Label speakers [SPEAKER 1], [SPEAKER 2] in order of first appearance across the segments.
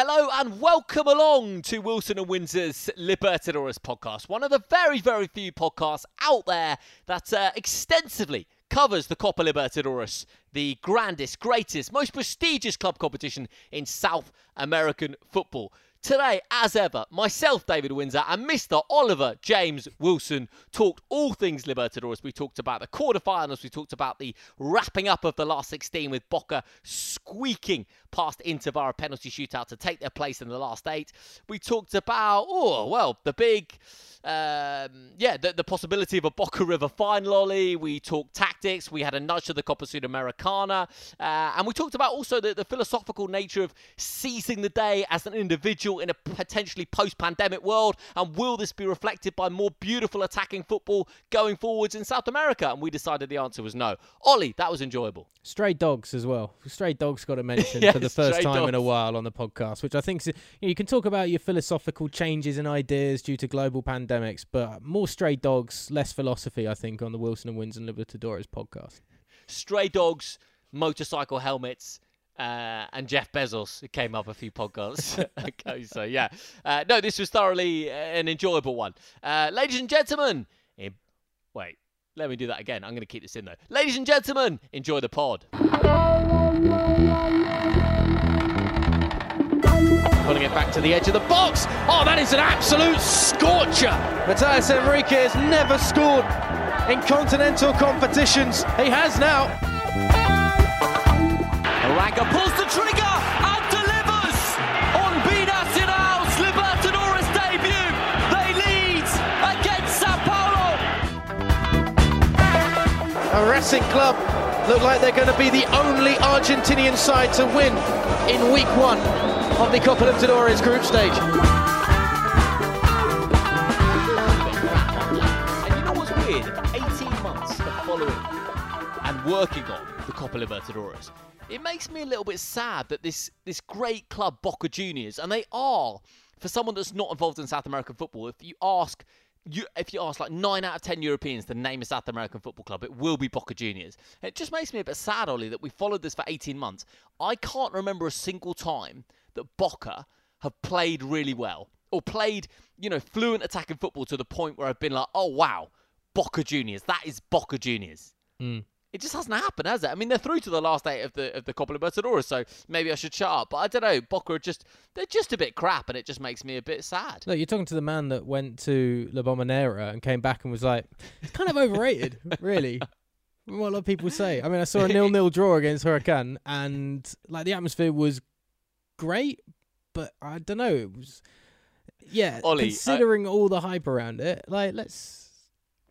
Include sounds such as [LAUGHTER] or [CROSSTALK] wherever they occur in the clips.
[SPEAKER 1] Hello and welcome along to Wilson and Windsor's Libertadores podcast, one of the very, very few podcasts out there that uh, extensively covers the Copa Libertadores, the grandest, greatest, most prestigious club competition in South American football. Today, as ever, myself, David Windsor, and Mr. Oliver James Wilson talked all things Libertadores. We talked about the quarterfinals, we talked about the wrapping up of the last 16 with Boca squeaking past Inter via penalty shootout to take their place in the last eight. We talked about, oh, well, the big, um, yeah, the, the, possibility of a Boca River final, Ollie. We talked tactics. We had a nudge to the Copa Sudamericana. Uh, and we talked about also the, the philosophical nature of seizing the day as an individual in a potentially post pandemic world. And will this be reflected by more beautiful attacking football going forwards in South America? And we decided the answer was no. Ollie, that was enjoyable.
[SPEAKER 2] Stray dogs as well. Stray dogs got a mention yeah, [LAUGHS] for the first time dogs. in a while on the podcast, which I think you, know, you can talk about your philosophical changes and ideas due to global pandemics, but more stray dogs, less philosophy, I think, on the Wilson and Windsor and Libertadores podcast.
[SPEAKER 1] Stray dogs, motorcycle helmets, uh, and Jeff Bezos came up a few podcasts [LAUGHS] okay, So yeah, uh, no, this was thoroughly uh, an enjoyable one, uh, ladies and gentlemen. In... Wait, let me do that again. I'm going to keep this in though. Ladies and gentlemen, enjoy the pod. Pulling it back to the edge of the box. Oh, that is an absolute scorcher.
[SPEAKER 3] Matthias Enrique has never scored in continental competitions. He has now.
[SPEAKER 1] Aranga pulls the trigger and delivers on Binacional's Libertadores debut. They lead against Sao Paulo.
[SPEAKER 3] A Racing Club look like they're going to be the only Argentinian side to win in week one of the Copa Libertadores group stage.
[SPEAKER 1] And you know what's weird? 18 months of following and working on the Copa Libertadores. It makes me a little bit sad that this this great club Boca Juniors, and they are for someone that's not involved in South American football. If you ask you, if you ask like nine out of ten Europeans to name a South American football club, it will be Boca Juniors. It just makes me a bit sad, Ollie, that we followed this for 18 months. I can't remember a single time that Boca have played really well or played, you know, fluent attacking football to the point where I've been like, oh wow, Boca Juniors, that is Boca Juniors. Mm. It just hasn't happened, has it? I mean, they're through to the last eight of the of the Copa Libertadores, so maybe I should shut up. But I don't know. Boca are just they're just a bit crap, and it just makes me a bit sad.
[SPEAKER 2] No, you're talking to the man that went to La Bombonera and came back and was like, it's kind of overrated, [LAUGHS] really. What a lot of people say. I mean, I saw a [LAUGHS] nil-nil draw against Huracan, and like the atmosphere was great, but I don't know. It was, yeah. Ollie, considering uh, all the hype around it, like let's,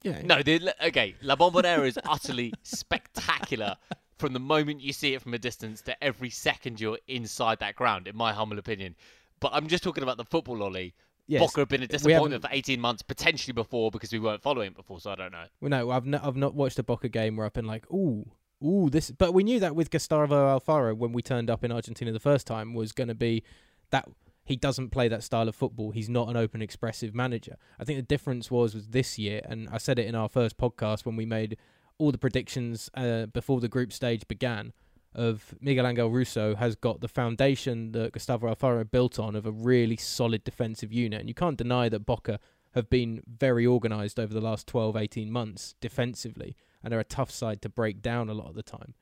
[SPEAKER 2] yeah.
[SPEAKER 1] No, the, okay. La Bombonera is utterly spectacular from the moment you see it from a distance to every second you're inside that ground. In my humble opinion, but I'm just talking about the football, Ollie. Yes. Boca have been a disappointment for 18 months, potentially before because we weren't following it before, so I don't know.
[SPEAKER 2] Well, no, I've, n- I've not watched a Boca game where I've been like, ooh, ooh, this. But we knew that with Gustavo Alfaro when we turned up in Argentina the first time was going to be that he doesn't play that style of football. He's not an open, expressive manager. I think the difference was was this year, and I said it in our first podcast when we made all the predictions uh, before the group stage began. Of Miguel Angel Russo has got the foundation that Gustavo Alfaro built on of a really solid defensive unit, and you can't deny that Boca have been very organised over the last 12, 18 months defensively and are a tough side to break down a lot of the time.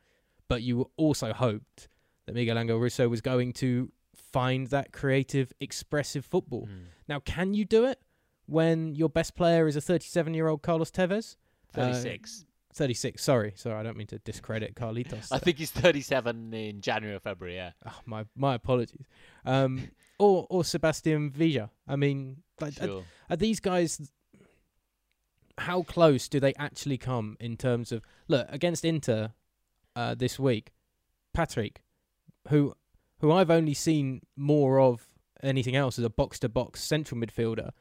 [SPEAKER 2] But you also hoped that Miguel Angel Russo was going to find that creative, expressive football. Mm. Now, can you do it when your best player is a 37 year old Carlos Tevez?
[SPEAKER 1] 36. Uh,
[SPEAKER 2] 36. Sorry, sorry. I don't mean to discredit Carlitos.
[SPEAKER 1] I think he's 37 in January or February. Yeah.
[SPEAKER 2] Oh, my my apologies. Um, [LAUGHS] or or Sebastian Villa. I mean, like, sure. are, are, these guys how close do they actually come in terms of look against Inter uh, this week? Patrick, who who I've only seen more of anything else as a box to box central midfielder,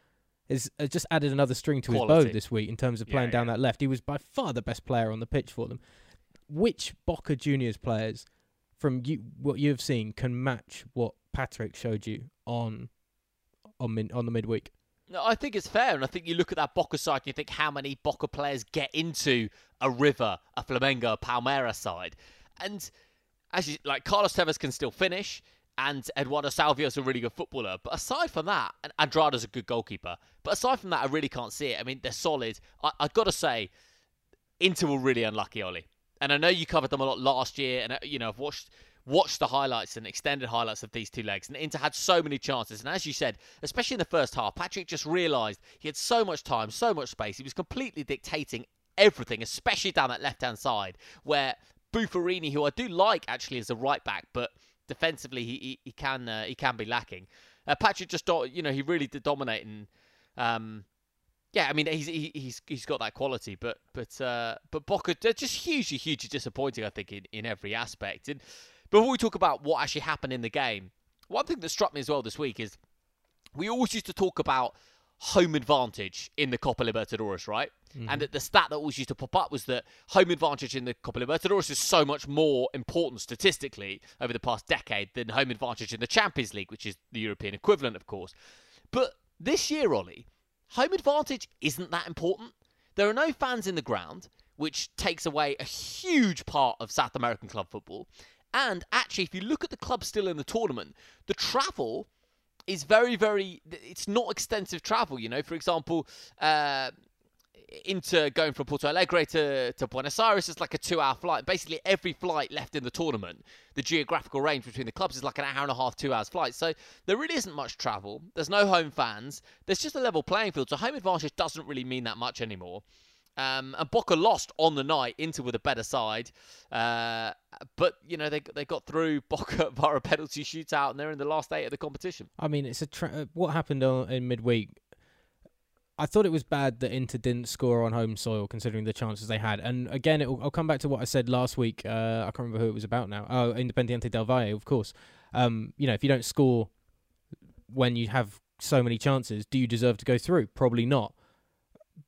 [SPEAKER 2] has, just added another string to Quality. his bow this week in terms of playing yeah, down yeah. that left. He was by far the best player on the pitch for them. Which Boca Juniors players from you, what you've seen can match what Patrick showed you on on min, on the midweek?
[SPEAKER 1] No, I think it's fair, and I think you look at that Boca side and you think how many Boca players get into a River, a Flamengo, a Palmeiras side, and you like, Carlos Tevez can still finish. and Eduardo is a really good footballer. But aside from that, and Andrada's a good goalkeeper. But aside from that, I really can't see it. I mean, they're solid. I, I've got to say, Inter were really unlucky, Ollie. And I know you covered them a lot last year, and uh, you know I've watched watched the highlights and extended highlights of these two legs. And Inter had so many chances. And as you said, especially in the first half, Patrick just realised he had so much time, so much space. He was completely dictating everything, especially down that left hand side, where Buffarini, who I do like actually as a right back, but defensively he he, he can uh, he can be lacking. Uh, Patrick just you know he really did dominate and um, yeah, I mean he's he, he's he's got that quality, but but uh, but Boca they're just hugely hugely disappointing. I think in, in every aspect. And before we talk about what actually happened in the game, one thing that struck me as well this week is we always used to talk about home advantage in the Copa Libertadores, right? Mm-hmm. And the stat that always used to pop up was that home advantage in the Copa Libertadores is so much more important statistically over the past decade than home advantage in the Champions League, which is the European equivalent, of course. But this year, Ollie, home advantage isn't that important. There are no fans in the ground, which takes away a huge part of South American club football. And actually, if you look at the clubs still in the tournament, the travel is very, very. It's not extensive travel. You know, for example, uh, Inter going from Porto Alegre to, to Buenos Aires is like a two hour flight. Basically, every flight left in the tournament, the geographical range between the clubs is like an hour and a half, two hours flight. So there really isn't much travel. There's no home fans. There's just a level playing field. So home advantage doesn't really mean that much anymore. Um, and Boca lost on the night Inter with a better side, uh, but you know they they got through [LAUGHS] Boca via a penalty shootout, and they're in the last eight of the competition.
[SPEAKER 2] I mean, it's a tra- uh, what happened on, in midweek. I thought it was bad that Inter didn't score on home soil, considering the chances they had. And again, I'll come back to what I said last week. Uh, I can't remember who it was about now. Oh, Independiente del Valle, of course. Um, you know, if you don't score when you have so many chances, do you deserve to go through? Probably not.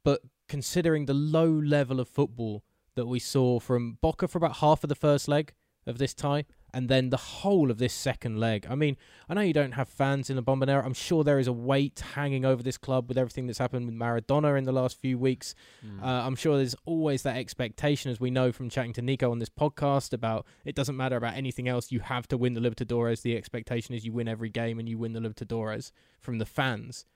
[SPEAKER 2] But considering the low level of football that we saw from Boca for about half of the first leg of this tie, and then the whole of this second leg. I mean, I know you don't have fans in the Bombonera. I'm sure there is a weight hanging over this club with everything that's happened with Maradona in the last few weeks. Mm. Uh, I'm sure there's always that expectation, as we know from chatting to Nico on this podcast, about it doesn't matter about anything else. You have to win the Libertadores. The expectation is you win every game and you win the Libertadores from the fans.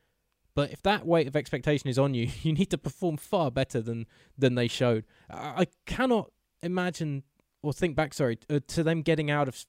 [SPEAKER 2] But if that weight of expectation is on you, [LAUGHS] you need to perform far better than than they showed. I, I cannot imagine or think back, sorry, uh, to them getting out of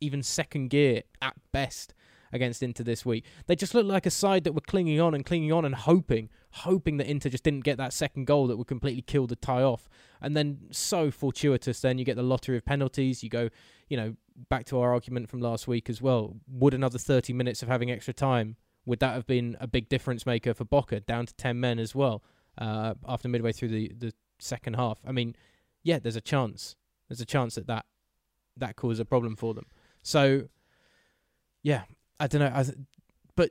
[SPEAKER 2] even second gear at best against Inter this week. They just looked like a side that were clinging on and clinging on and hoping, hoping that Inter just didn't get that second goal that would completely kill the tie off. And then so fortuitous, then you get the lottery of penalties. You go, you know, back to our argument from last week as well. Would another 30 minutes of having extra time would that have been a big difference maker for Boca down to 10 men as well uh, after midway through the, the second half? I mean, yeah, there's a chance. There's a chance that that, that caused a problem for them. So, yeah, I don't know. I th- but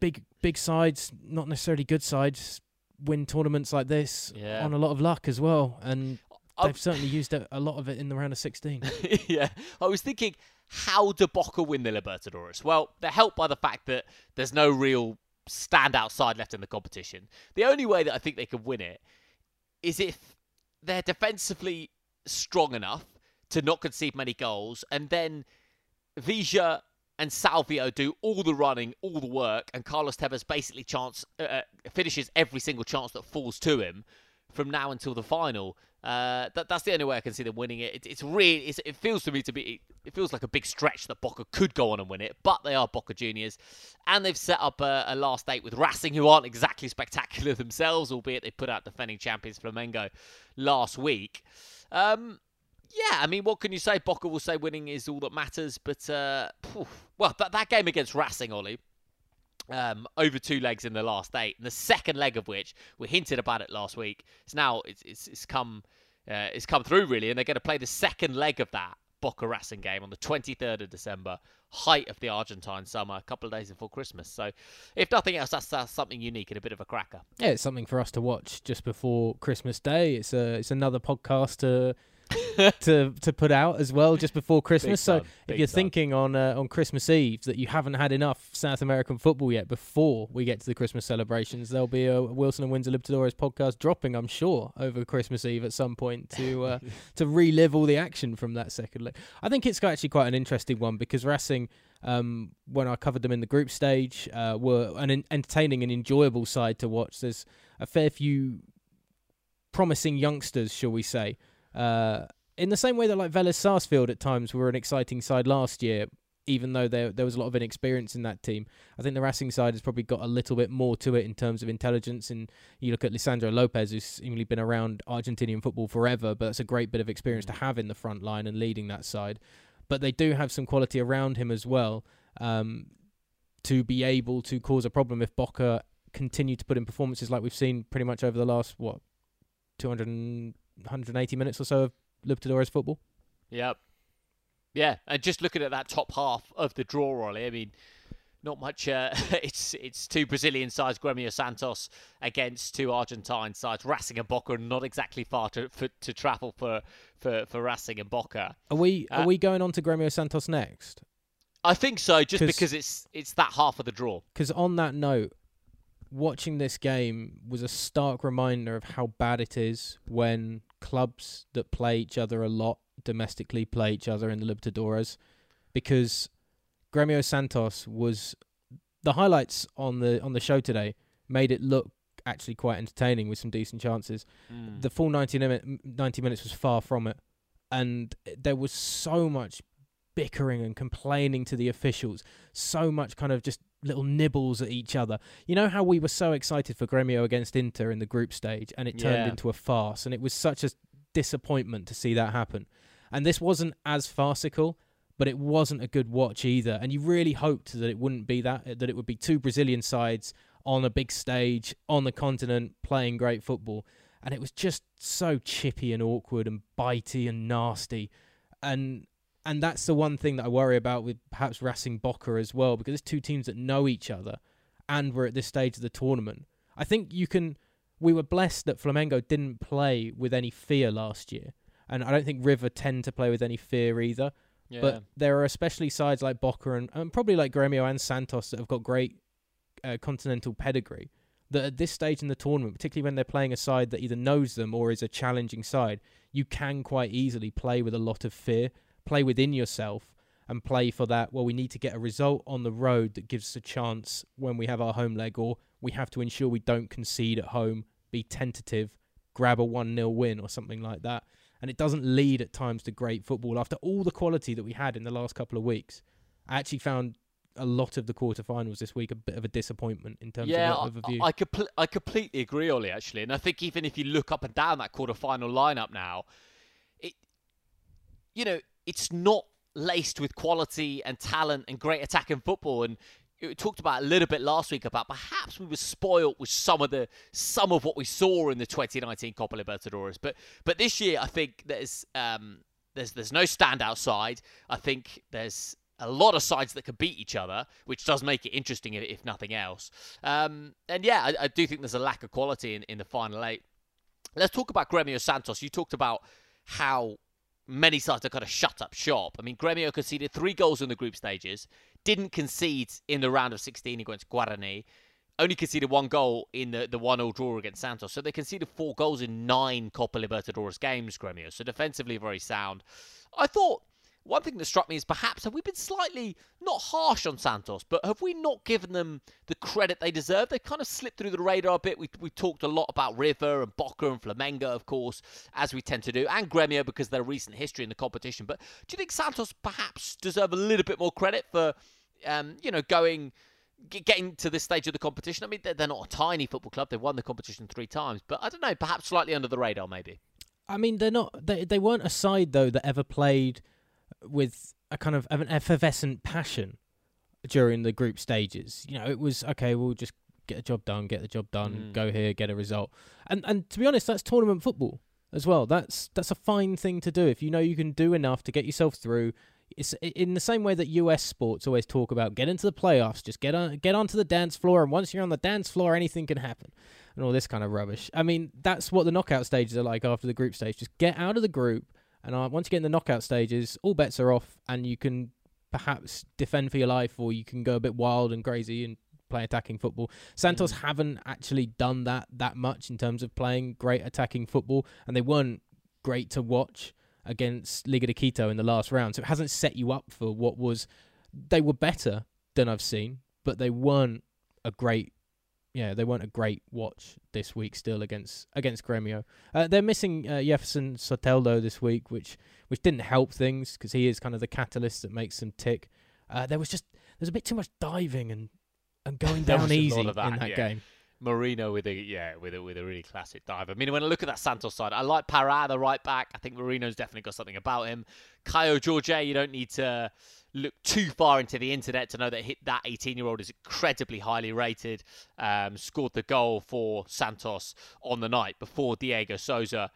[SPEAKER 2] big big sides, not necessarily good sides, win tournaments like this yeah. on a lot of luck as well. And they've certainly used a, a lot of it in the round of 16. [LAUGHS]
[SPEAKER 1] yeah. I was thinking how do Boca win the Libertadores? Well, they're helped by the fact that there's no real standout side left in the competition. The only way that I think they could win it is if they're defensively strong enough to not concede many goals, and then Villa and Salvio do all the running, all the work, and Carlos Tevez basically chance uh, uh finishes every single chance that falls to him from now until the final. Uh, that, that's the only way I can see them winning it. it it's really, it's, it feels to me to be, it feels like a big stretch that Boca could go on and win it, but they are Boca Juniors, and they've set up a, a last eight with Racing, who aren't exactly spectacular [LAUGHS] themselves, albeit they put out defending champions Flamengo last week. Um, yeah, I mean, what can you say? Boca will say winning is all that matters, but uh, well, that, that game against Racing, Ollie, um, over two legs in the last eight, and the second leg of which we hinted about it last week. It's now it's it's, it's come uh, it's come through really, and they're going to play the second leg of that Boca Racing game on the 23rd of December, height of the Argentine summer, a couple of days before Christmas. So, if nothing else, that's, that's something unique and a bit of a cracker.
[SPEAKER 2] Yeah, it's something for us to watch just before Christmas Day. It's a it's another podcast to [LAUGHS] to to put out as well just before Christmas. so if you're thinking on uh, on Christmas Eve that you haven't had enough South American football yet before we get to the Christmas celebrations, there'll be a Wilson and Windsor Libertadores podcast dropping, I'm sure, over Christmas Eve at some point to uh, [LAUGHS] to relive all the action from that second leg. I think it's actually quite an interesting one because Racing um, when I covered them in the group stage, uh, were an entertaining and enjoyable side to watch. There's a fair few promising youngsters, shall we say. Uh, in the same way that like Velez Sarsfield at times were an exciting side last year, even though there there was a lot of inexperience in that team. I think the Racing side has probably got a little bit more to it in terms of intelligence. And you look at Lisandro Lopez, who's seemingly been around Argentinian football forever, but it's a great bit of experience to
[SPEAKER 1] Mm.
[SPEAKER 2] have in the front line and leading that side. But they do have some quality around him as well um, to be able to cause a problem if Boca continue to put in performances like we've seen pretty much over the last what 200 180 minutes or so of Libertadores football.
[SPEAKER 1] Yep. Yeah, and just looking at that top half of the draw, Ollie, I mean, not much. Uh, [LAUGHS] it's it's two Brazilian sides, Gremio Santos against two Argentine sides, Racing and Boca, and not exactly far to for, to travel for, for, for Racing and Boca.
[SPEAKER 2] Are we
[SPEAKER 1] Uh,
[SPEAKER 2] are we going on to Gremio Santos next?
[SPEAKER 1] I think so, just
[SPEAKER 2] 'Cause-
[SPEAKER 1] because it's it's that half of the draw.
[SPEAKER 2] Because on that note, watching this game was a stark reminder of how bad it is when clubs that play each other a lot domestically play each other in the Libertadores. Because Gremio Santos was the highlights on the on the show today made it look actually quite entertaining with some decent chances.
[SPEAKER 1] Mm.
[SPEAKER 2] The full 90, nim- 90 minutes was far from it. And there was so much bickering and complaining to the officials, so much kind of just little nibbles at each other. You know how we were so excited for Gremio against Inter in the group stage and it turned
[SPEAKER 1] Yeah.
[SPEAKER 2] into a farce and it was such a disappointment to see that happen. And this wasn't as farcical, but it wasn't a good watch either. And you really hoped that it wouldn't be that that it would be two Brazilian sides on a big stage on the continent playing great football. And it was just so chippy and awkward and bitey and nasty. And and that's the one thing that I worry about with perhaps Racing Boca as well, because it's two teams that know each other and we're at this stage of the tournament. I think you can we were blessed that Flamengo didn't play with any fear last year. And I don't think River tend to play with any fear either.
[SPEAKER 1] yeah.
[SPEAKER 2] But there are especially sides like Boca and, and probably like Gremio and Santos that have got great uh, continental pedigree. That at this stage in the tournament, particularly when they're playing a side that either knows them or is a challenging side, you can quite easily play with a lot of fear, play within yourself, and play for that. Well, we need to get a result on the road that gives us a chance when we have our home leg, or we have to ensure we don't concede at home, be tentative, grab a 1 0 win or something like that and it doesn't lead at times to great football. After all the quality that we had in the last couple of weeks, I actually found a lot of the quarterfinals this week a bit of a disappointment in terms
[SPEAKER 1] yeah,
[SPEAKER 2] of overview.
[SPEAKER 1] I, I, compl- I completely agree, Ollie. Actually, and I think even if you look up and down that quarter-final lineup now, it, you know, it's not laced with quality and talent and great attacking football. And we talked about a little bit last week about perhaps we were spoilt with some of the some of what we saw in the 2019 Copa Libertadores. But but this year, I think there's um, there's there's no standout side. I think there's a lot of sides that can beat each other, which does make it interesting if, if nothing else. Um, and yeah, I, I do think there's a lack of quality in, in the final eight. Let's talk about Gremio Santos. You talked about how many sides are kind of shut up shop. I mean, Gremio conceded three goals in the group stages, didn't concede in the round of 16 against Guarani, only conceded one goal in the, the 1 0 draw against Santos. So they conceded four goals in nine Copa Libertadores games, Gremio. So defensively, very sound. I thought one thing that struck me is perhaps have we been slightly not harsh on Santos, but have we not given them the credit they deserve? They kind of slipped through the radar a bit. We we talked a lot about River and Boca and Flamengo, of course, as we tend to do, and Gremio because their recent history in the competition. But do you think Santos perhaps deserve a little bit more credit for, um, you know, going? Getting to this stage of the competition, I mean, they're, they're not a tiny football club. They've won the competition three times, but I don't know, perhaps slightly under the radar, maybe.
[SPEAKER 2] I mean, they're not. They they weren't a side though that ever played with a kind of an effervescent passion during the group stages. You know, it was okay. We'll just get a job done, get the job done,
[SPEAKER 1] Mm.
[SPEAKER 2] go here, get a result. And and to be honest, that's tournament football as well. That's that's a fine thing to do if you know you can do enough to get yourself through. It's in the same way that US sports always talk about get into the playoffs, just get on get onto the dance floor, and once you're on the dance floor, anything can happen, and all this kind of rubbish. I mean, that's what the knockout stages are like after the group stage. Just get out of the group, and uh, once you get in the knockout stages, all bets are off, and you can perhaps defend for your life, or you can go a bit wild and crazy and play attacking football. Santos
[SPEAKER 1] Mm.
[SPEAKER 2] haven't actually done that that much in terms of playing great attacking football, and they weren't great to watch against Liga de Quito in the last round. So it hasn't set you up for what was they were better than I've seen, but they weren't a great. Yeah, they weren't a great watch this week still against against Gremio. Uh, they're missing uh, Yeferson Soteldo this week, which which didn't help things because he is kind of the catalyst that makes them tick. Uh, there was just there's a bit too much diving and and going [LAUGHS] down
[SPEAKER 1] was a lot
[SPEAKER 2] easy
[SPEAKER 1] that,
[SPEAKER 2] in that
[SPEAKER 1] yeah.
[SPEAKER 2] game.
[SPEAKER 1] Marinho with a yeah with a with a really classic dive. I mean, when I look at that Santos side, I like Pará, the right back. I think Marinho's definitely got something about him. Caio Jorge, you don't need to look too far into the internet to know that hit that 18 year old is incredibly highly rated. Um, scored the goal for Santos on the night before Diego Souza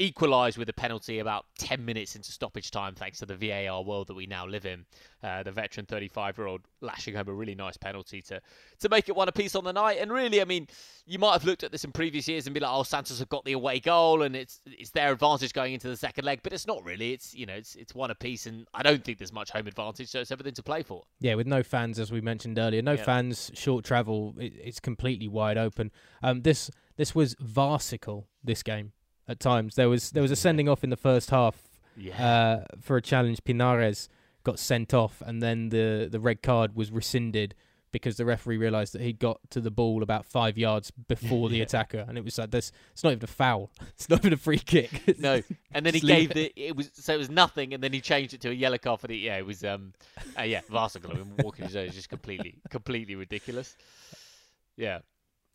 [SPEAKER 1] equalised with a penalty about 10 minutes into stoppage time, thanks to the VAR world that we now live in. Uh, the veteran 35 year old lashing home a really nice penalty to, to make it one apiece on the night. And really, I mean, you might have looked at this in previous years and be like, oh, Santos have got the away goal and it's it's their advantage going into the second leg, but it's not really. It's, you know, it's, it's one apiece and I don't think there's much home advantage, so it's everything to play for.
[SPEAKER 2] Yeah, with no fans, as we mentioned earlier, no
[SPEAKER 1] Yeah.
[SPEAKER 2] fans, short travel, it, it's completely wide open. Um, this this was farcical. This game at times there was there was a sending off in the first half
[SPEAKER 1] Yeah.
[SPEAKER 2] uh, for a challenge. Pinares got sent off, and then the the red card was rescinded because the referee realised that he got to the ball about five yards before the [LAUGHS]
[SPEAKER 1] Yeah.
[SPEAKER 2] attacker, and it was like this. It's not even a foul. [LAUGHS] It's not even a free kick. [LAUGHS]
[SPEAKER 1] No, and then he gave the it was so it was nothing, and then he changed it to a yellow card for the yeah it was um uh, yeah mean, walking his own is just completely completely ridiculous. Yeah,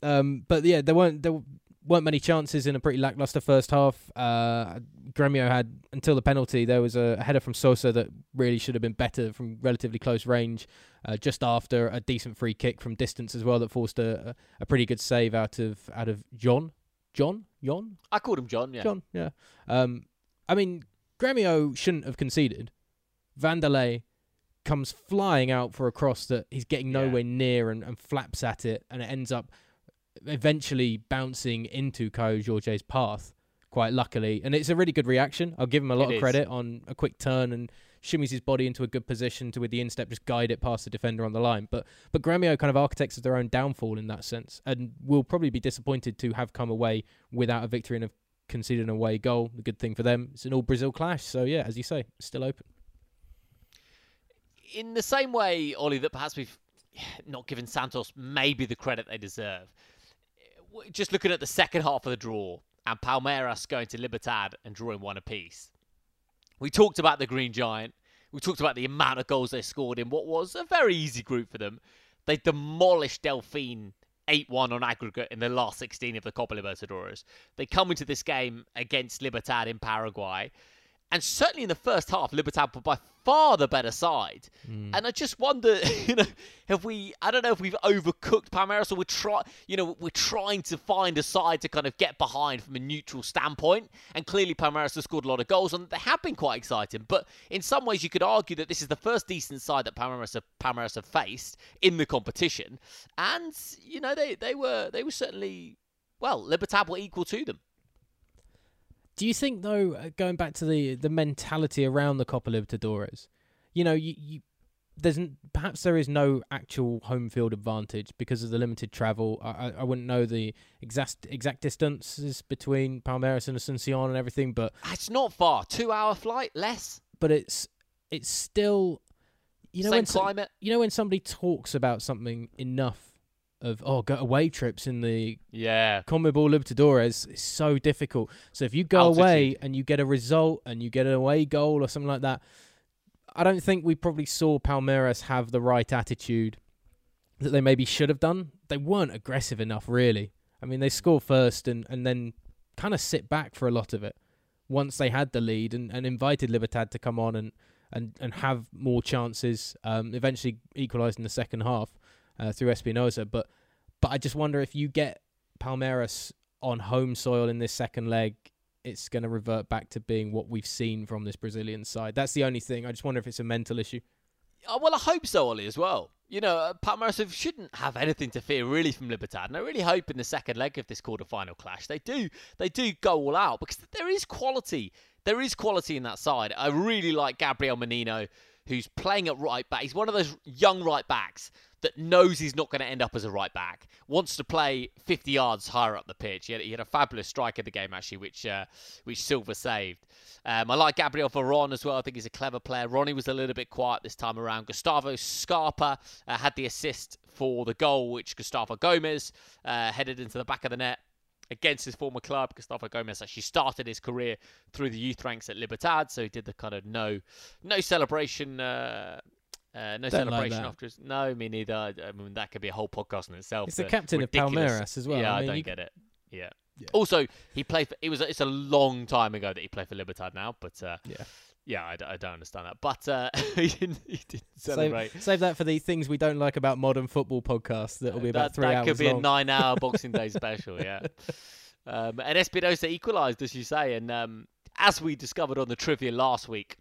[SPEAKER 2] Um, but yeah, there weren't there weren't many chances in a pretty lackluster first half. Uh, Gremio had until the penalty. There was a header from Sosa that really should have been better from relatively close range. Uh, just after a decent free kick from distance as well that forced a, a pretty good save out of out of John, John, John,
[SPEAKER 1] I called him John. Yeah,
[SPEAKER 2] John. Yeah. Um, I mean, Gremio shouldn't have conceded. Vanderlei comes flying out for a cross that he's getting
[SPEAKER 1] Yeah.
[SPEAKER 2] nowhere near and, and flaps at it, and it ends up eventually bouncing into Caio Jorge's path. Quite luckily, and it's a really good reaction. I'll give him a lot
[SPEAKER 1] It
[SPEAKER 2] of
[SPEAKER 1] is.
[SPEAKER 2] credit on a quick turn and shimmies his body into a good position to with the instep just guide it past the defender on the line. But but Gremio kind of architects of their own downfall in that sense, and will probably be disappointed to have come away without a victory and have conceded an away goal. The good thing for them, it's an all Brazil clash. So yeah, as you say, still open.
[SPEAKER 1] in the same way, Ollie, that perhaps we've [SIGHS] not given Santos maybe the credit they deserve. Just looking at the second half of the draw and Palmeiras going to Libertad and drawing one apiece. We talked about the Green Giant. We talked about the amount of goals they scored in what was a very easy group for them. They demolished Delfín 8 1 on aggregate in the last 16 of the Copa Libertadores. They come into this game against Libertad in Paraguay. And certainly in the first half, Libertad were by far the better side. Hmm. And I just wonder, [LAUGHS] you know, have we? I don't know if we've overcooked Palmeiras or we're try, you know, we're trying to find a side to kind of get behind from a neutral standpoint. And clearly, Palmeiras have scored a lot of goals, and they have been quite exciting. But in some ways, you could argue that this is the first decent side that Palmeiras have, Palmeiras have faced in the competition. And you know, they they were they were certainly well, Libertad were equal to them.
[SPEAKER 2] Do you think though, uh, going back to the the mentality around the Copa Libertadores, you know, you, you there's perhaps there is no actual home field advantage because of the limited travel. I I, wouldn't know the exact exact distances between Palmeiras and Asuncion and everything, but
[SPEAKER 1] It's not far, two hour flight, less.
[SPEAKER 2] but it's it's still you know
[SPEAKER 1] Same
[SPEAKER 2] when
[SPEAKER 1] climate.
[SPEAKER 2] you know when somebody talks about something enough of oh go away trips in the
[SPEAKER 1] Yeah,
[SPEAKER 2] Conmebol Libertadores is so difficult. So if you go away and you get a result and you get an away goal or something like that, I don't think we probably saw Palmeiras have the right attitude that they maybe should have done. They weren't aggressive enough, really. I mean, they score first and, and then kind of sit back for a lot of it once they had the lead and, and invited Libertad to come on and, and, and have more chances. Um, eventually equalised in the second half uh, through Espinosa. But but I just wonder if you get Palmeiras on home soil in this second leg, it's going to revert back to being what we've seen from this Brazilian side. That's the only thing. I just wonder if it's a mental issue.
[SPEAKER 1] Uh, well, I hope so, Ollie, as well. You know, uh, Palmeiras shouldn't have anything to fear really from Libertad, and I really hope in the second leg of this quarter-final clash they do they do go all out because there is quality. There is quality in that side. I really like Gabriel Menino, who's playing at right back. He's one of those young right backs that knows he's not going to end up as a right back, wants to play 50 yards higher up the pitch. He had, he had a fabulous strike in the game actually, which uh, which Silva saved. Um, I like Gabriel Veron as well. I think he's a clever player. Rony was a little bit quiet this time around. Gustavo Scarpa uh, had the assist for the goal, which Gustavo Gomez uh, headed into the back of the net against his former club. Gustavo Gomez actually started his career through the youth ranks at Libertad, so he did the kind of no no celebration. Uh, uh, no
[SPEAKER 2] Don't
[SPEAKER 1] celebration
[SPEAKER 2] that.
[SPEAKER 1] after. No, me neither. I mean, that could be a whole podcast in itself.
[SPEAKER 2] It's the captain of Palmeiras as well.
[SPEAKER 1] Yeah,
[SPEAKER 2] I
[SPEAKER 1] I, don't
[SPEAKER 2] you-
[SPEAKER 1] get it. Yeah.
[SPEAKER 2] Yeah.
[SPEAKER 1] Also, he played. For, it was. It's a long time ago that he played for Libertad now, but uh,
[SPEAKER 2] Yeah.
[SPEAKER 1] yeah, I, I don't understand that. But uh, [LAUGHS] he didn't. He didn't celebrate.
[SPEAKER 2] Save, save that for the things we don't like about modern football podcasts. That will be about
[SPEAKER 1] that,
[SPEAKER 2] three
[SPEAKER 1] that
[SPEAKER 2] hours That
[SPEAKER 1] could be
[SPEAKER 2] long.
[SPEAKER 1] a nine-hour [LAUGHS] Boxing Day special. Yeah. Um, and Espinosa equalised, as you say, and um, as we discovered on the trivia last week,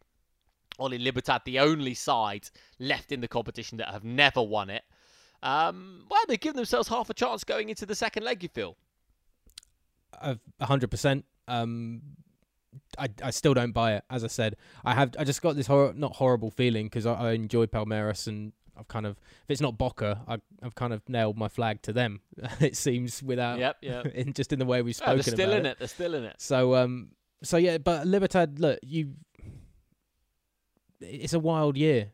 [SPEAKER 1] Ollie Libertad, the only side left in the competition that have never won it. Um, well, they give themselves half a chance going into the second leg. You feel?
[SPEAKER 2] A hundred percent. Um, I I still don't buy it. As I said, I have I just got this hor- not horrible feeling because I, I enjoy Palmeiras and I've kind of if it's not Boca, I, I've kind of nailed my flag to them. [LAUGHS] it seems without
[SPEAKER 1] Yep, yep. [LAUGHS]
[SPEAKER 2] in just in the way we've spoken.
[SPEAKER 1] Oh, they're still in it. They're still in it.
[SPEAKER 2] So um, so yeah, but Libertad, look, you, it's a wild year,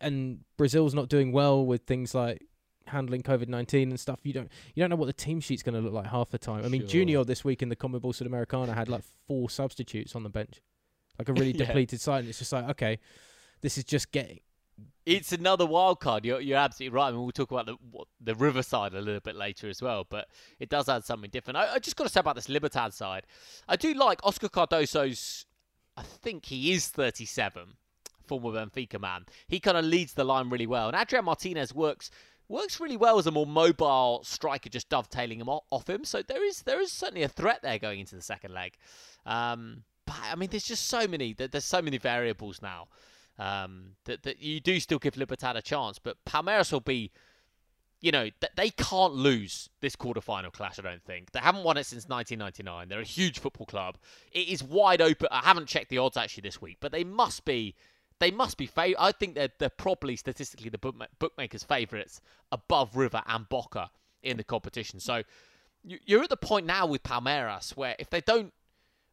[SPEAKER 2] and Brazil's not doing well with things like handling COVID nineteen and stuff. You don't you don't know what the team sheet's going to look like half the time. I mean,
[SPEAKER 1] Sure.
[SPEAKER 2] Junior this week in the Conmebol Sudamericana had like four substitutes on the bench, like a really [LAUGHS]
[SPEAKER 1] Yeah.
[SPEAKER 2] depleted side. And it's just like, okay, this is just getting.
[SPEAKER 1] It's another wild card. You're, you're absolutely right. I mean, we'll talk about the what, the Riverside a little bit later as well, but it does add something different. I, I just got to say about this Libertad side. I do like Oscar Cardozo's. I think he is 37, former Benfica man. He kind of leads the line really well, and Adrian Martinez works works really well as a more mobile striker, just dovetailing him off him. So there is there is certainly a threat there going into the second leg. Um, but I mean, there's just so many. There's so many variables now um, that that you do still give Libertad a chance, but Palmeiras will be. You know, th- they can't lose this quarterfinal clash, I don't think. They haven't won it since 1999. They're a huge football club. It is wide open. I haven't checked the odds actually this week, but they must be they must be fav- I think they're they're probably statistically the bookma- bookmakers' favourites above River and Boca in the competition. So you- you're at the point now with Palmeiras where if they don't,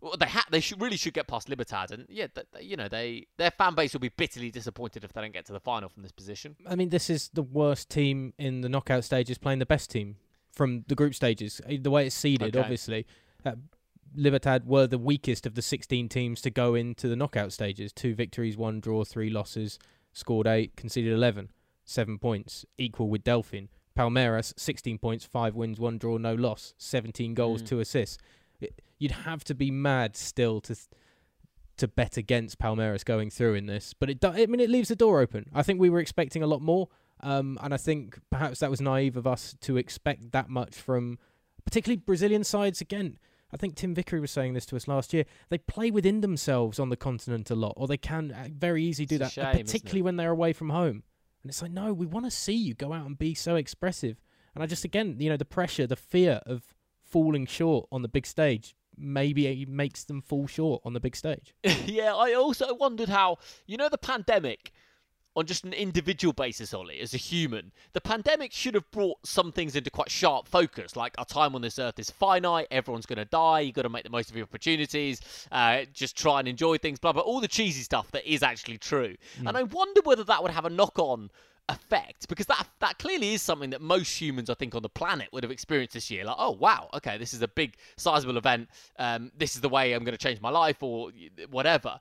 [SPEAKER 1] well, they ha- they should really should get past Libertad, and yeah, th- you know they their fan base will be bitterly disappointed if they don't get to the final from this position.
[SPEAKER 2] I mean, this is the worst team in the knockout stages playing the best team from the group stages. Uh, The way it's seeded,
[SPEAKER 1] Okay.
[SPEAKER 2] obviously. Uh, Libertad were the weakest of the 16 teams to go into the knockout stages. Two victories, one draw, three losses, scored eight, conceded 11, seven points, equal with Delfín. Palmeiras, 16 points, five wins, one draw, no loss, 17 goals,
[SPEAKER 1] Mm.
[SPEAKER 2] two assists. It- You'd have to be mad still to to bet against Palmeiras going through in this, but it do, I mean it leaves the door open. I think we were expecting a lot more, um, and I think perhaps that was naive of us to expect that much from particularly Brazilian sides. Again, I think Tim Vickery was saying this to us last year. They play within themselves on the continent a lot, or they can uh, very easily do that, uh,
[SPEAKER 1] shame,
[SPEAKER 2] particularly when they're away from home. And it's like, no, we want to see you go out and be so expressive. And I just, again, you know, the pressure, the fear of falling short on the big stage, maybe it makes them fall short on the big stage. [LAUGHS]
[SPEAKER 1] yeah, I also wondered how you know the pandemic. On just an individual basis, Ollie, as a human, the pandemic should have brought some things into quite sharp focus. Like our time on this earth is finite, everyone's going to die, you've got to make the most of your opportunities, uh, just try and enjoy things, blah, blah, all the cheesy stuff that is actually true. And I wonder whether that would have a knock on effect because that that clearly is something that most humans I think on the planet would have experienced this year. Like oh wow okay this is a big sizable event. Um, this is the way I'm going to change my life or whatever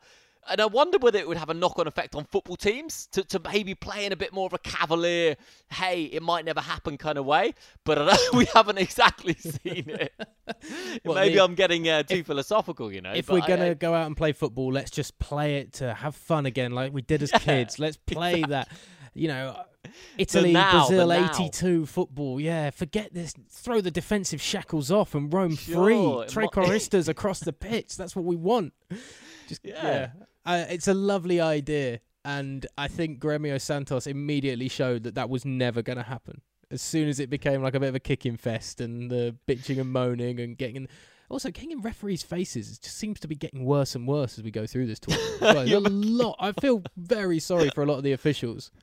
[SPEAKER 1] and I wonder whether it would have a knock on effect on football teams to, to maybe play in a bit more of a cavalier, hey, it might never happen kind of way. But [LAUGHS] we haven't exactly [LAUGHS] seen it. [LAUGHS]
[SPEAKER 2] Well,
[SPEAKER 1] maybe
[SPEAKER 2] the-
[SPEAKER 1] I'm getting uh, too philosophical, you know.
[SPEAKER 2] if we're gonna go out and play football, let's just play it to have fun again, like we did as kids. Let's play that. You know, Italy,
[SPEAKER 1] now,
[SPEAKER 2] Brazil, '82 football. Yeah, forget this. Throw the defensive shackles off and roam
[SPEAKER 1] Sure,
[SPEAKER 2] free. Trey
[SPEAKER 1] might-
[SPEAKER 2] across the pitch. That's what we want. Just
[SPEAKER 1] Yeah.
[SPEAKER 2] yeah, Uh, it's a lovely idea, and I think Gremio Santos immediately showed that that was never going to happen. As soon as it became like a bit of a kicking fest and the bitching and moaning and getting in, also getting in referees' faces, it just seems to be getting worse and worse as we go through this tournament. [LAUGHS] A lot. I feel very sorry for a lot of the officials. [LAUGHS]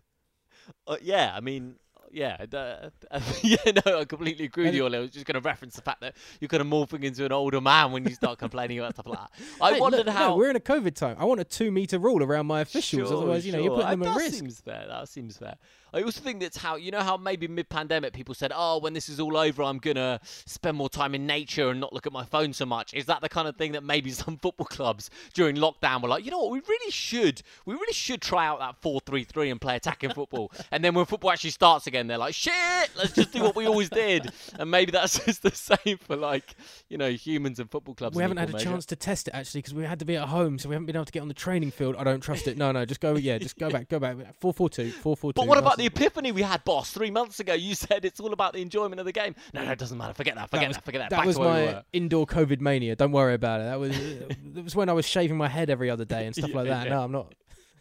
[SPEAKER 1] Uh, yeah, I mean, yeah, [LAUGHS] uh, yeah, no, I completely agree with you. Ollie. I was just going to reference the fact that you're kind of morphing into an older man when you start complaining about stuff like that. [LAUGHS] I
[SPEAKER 2] Hey,
[SPEAKER 1] wondered
[SPEAKER 2] look,
[SPEAKER 1] how.
[SPEAKER 2] no, we're in a COVID time. I want a two meter rule around my officials.
[SPEAKER 1] Sure,
[SPEAKER 2] Otherwise, you know, you're putting them at
[SPEAKER 1] that
[SPEAKER 2] risk.
[SPEAKER 1] seems fair. That seems fair. I also think that's how you know how maybe mid-pandemic people said, "Oh, when this is all over, I'm gonna spend more time in nature and not look at my phone so much." Is that the kind of thing that maybe [LAUGHS] some football clubs during lockdown were like, "You know what? We really should. We really should try out that four-three-three and play attacking football." and then when football actually starts again, they're like, "Shit, let's just do what we always did." [LAUGHS] And maybe that's [LAUGHS] just the same for like you know humans and football clubs.
[SPEAKER 2] We haven't had a
[SPEAKER 1] measure.
[SPEAKER 2] chance to test it actually because we had to be at home, so we haven't been able to get on the training field. I don't trust it. No, no, just go. Yeah, just go back. Go back. Four four two. Four four two.
[SPEAKER 1] But what about the epiphany we had, boss? Three months ago, you said it's all about the enjoyment of the game. No, no, it doesn't matter. Forget that. Forget that.
[SPEAKER 2] was,
[SPEAKER 1] forget that.
[SPEAKER 2] that
[SPEAKER 1] Back
[SPEAKER 2] was
[SPEAKER 1] where we
[SPEAKER 2] my indoor COVID mania. Don't worry about it. That was [LAUGHS] it was when I was shaving my head every other day and stuff
[SPEAKER 1] Yeah,
[SPEAKER 2] like that.
[SPEAKER 1] yeah.
[SPEAKER 2] No, I'm not.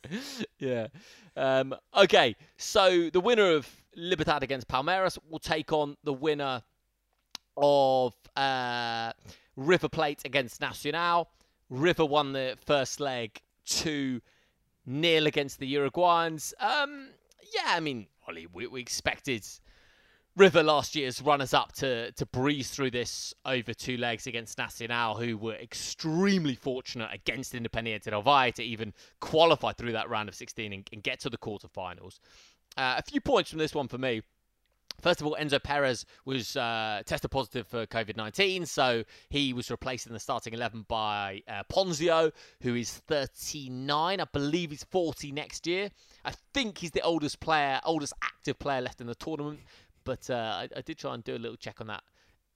[SPEAKER 2] [LAUGHS]
[SPEAKER 1] yeah. Um, okay, so the winner of Libertad against Palmeiras will take on the winner of uh, River Plate against Nacional. River won the first leg 2 nil against the Uruguayans. Um, yeah, I mean, Ollie, we, we expected River last year's runners up to, to breeze through this over two legs against Nacional, who were extremely fortunate against Independiente del Valle to even qualify through that round of 16 and, and get to the quarterfinals. Uh, a few points from this one for me. First of all, Enzo Perez was uh, tested positive for COVID 19, so he was replaced in the starting 11 by uh, Ponzio, who is 39. I believe he's 40 next year. I think he's the oldest player, oldest active player left in the tournament, but uh, I, I did try and do a little check on that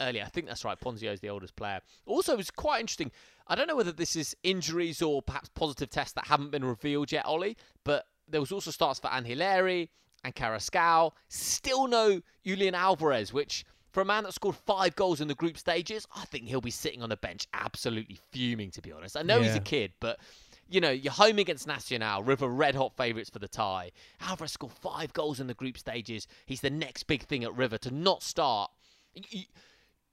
[SPEAKER 1] earlier. I think that's right. Ponzio is the oldest player. Also, it was quite interesting. I don't know whether this is injuries or perhaps positive tests that haven't been revealed yet, Ollie, but there was also starts for Angileri and Carrascal. Still no Julian Alvarez, which for a man that scored five goals in the group stages, I think he'll be sitting on the bench absolutely fuming, to be honest. I know he's a kid, but. You know, you're home against Nacional, River red hot favourites for the tie. Alvarez scored five goals in the group stages. He's the next big thing at River to not start. y- y-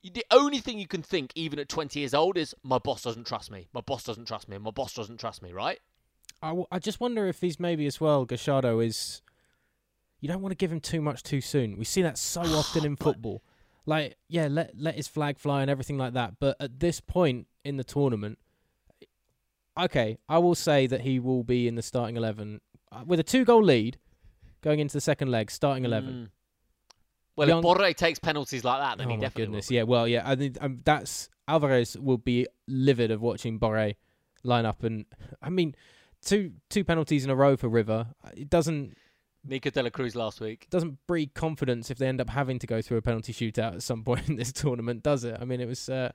[SPEAKER 1] y- the only thing you can think, even at 20 years old, is my boss doesn't trust me. My boss doesn't trust me. My boss doesn't trust me, right?
[SPEAKER 2] I, w- I just wonder if he's maybe as well. Gallardo is. You don't want to give him too much too soon. We see that so [SIGHS] often in football. Like, yeah, let let his flag fly and everything like that. But at this point in the tournament, okay, I will say that he will be in the starting eleven uh, with a two goal lead going into the second leg. Starting eleven.
[SPEAKER 1] Mm. Well,
[SPEAKER 2] Young-
[SPEAKER 1] if Borre takes penalties like that, then
[SPEAKER 2] oh
[SPEAKER 1] he definitely
[SPEAKER 2] goodness,
[SPEAKER 1] will.
[SPEAKER 2] yeah. Well, yeah. I think um, that's Alvarez will be livid of watching Borre line up, and I mean, two two penalties in a row for River. It doesn't
[SPEAKER 1] Nico de la Cruz last week.
[SPEAKER 2] doesn't breed confidence if they end up having to go through a penalty shootout at some [LAUGHS] point in this tournament, does it? I mean, it was uh,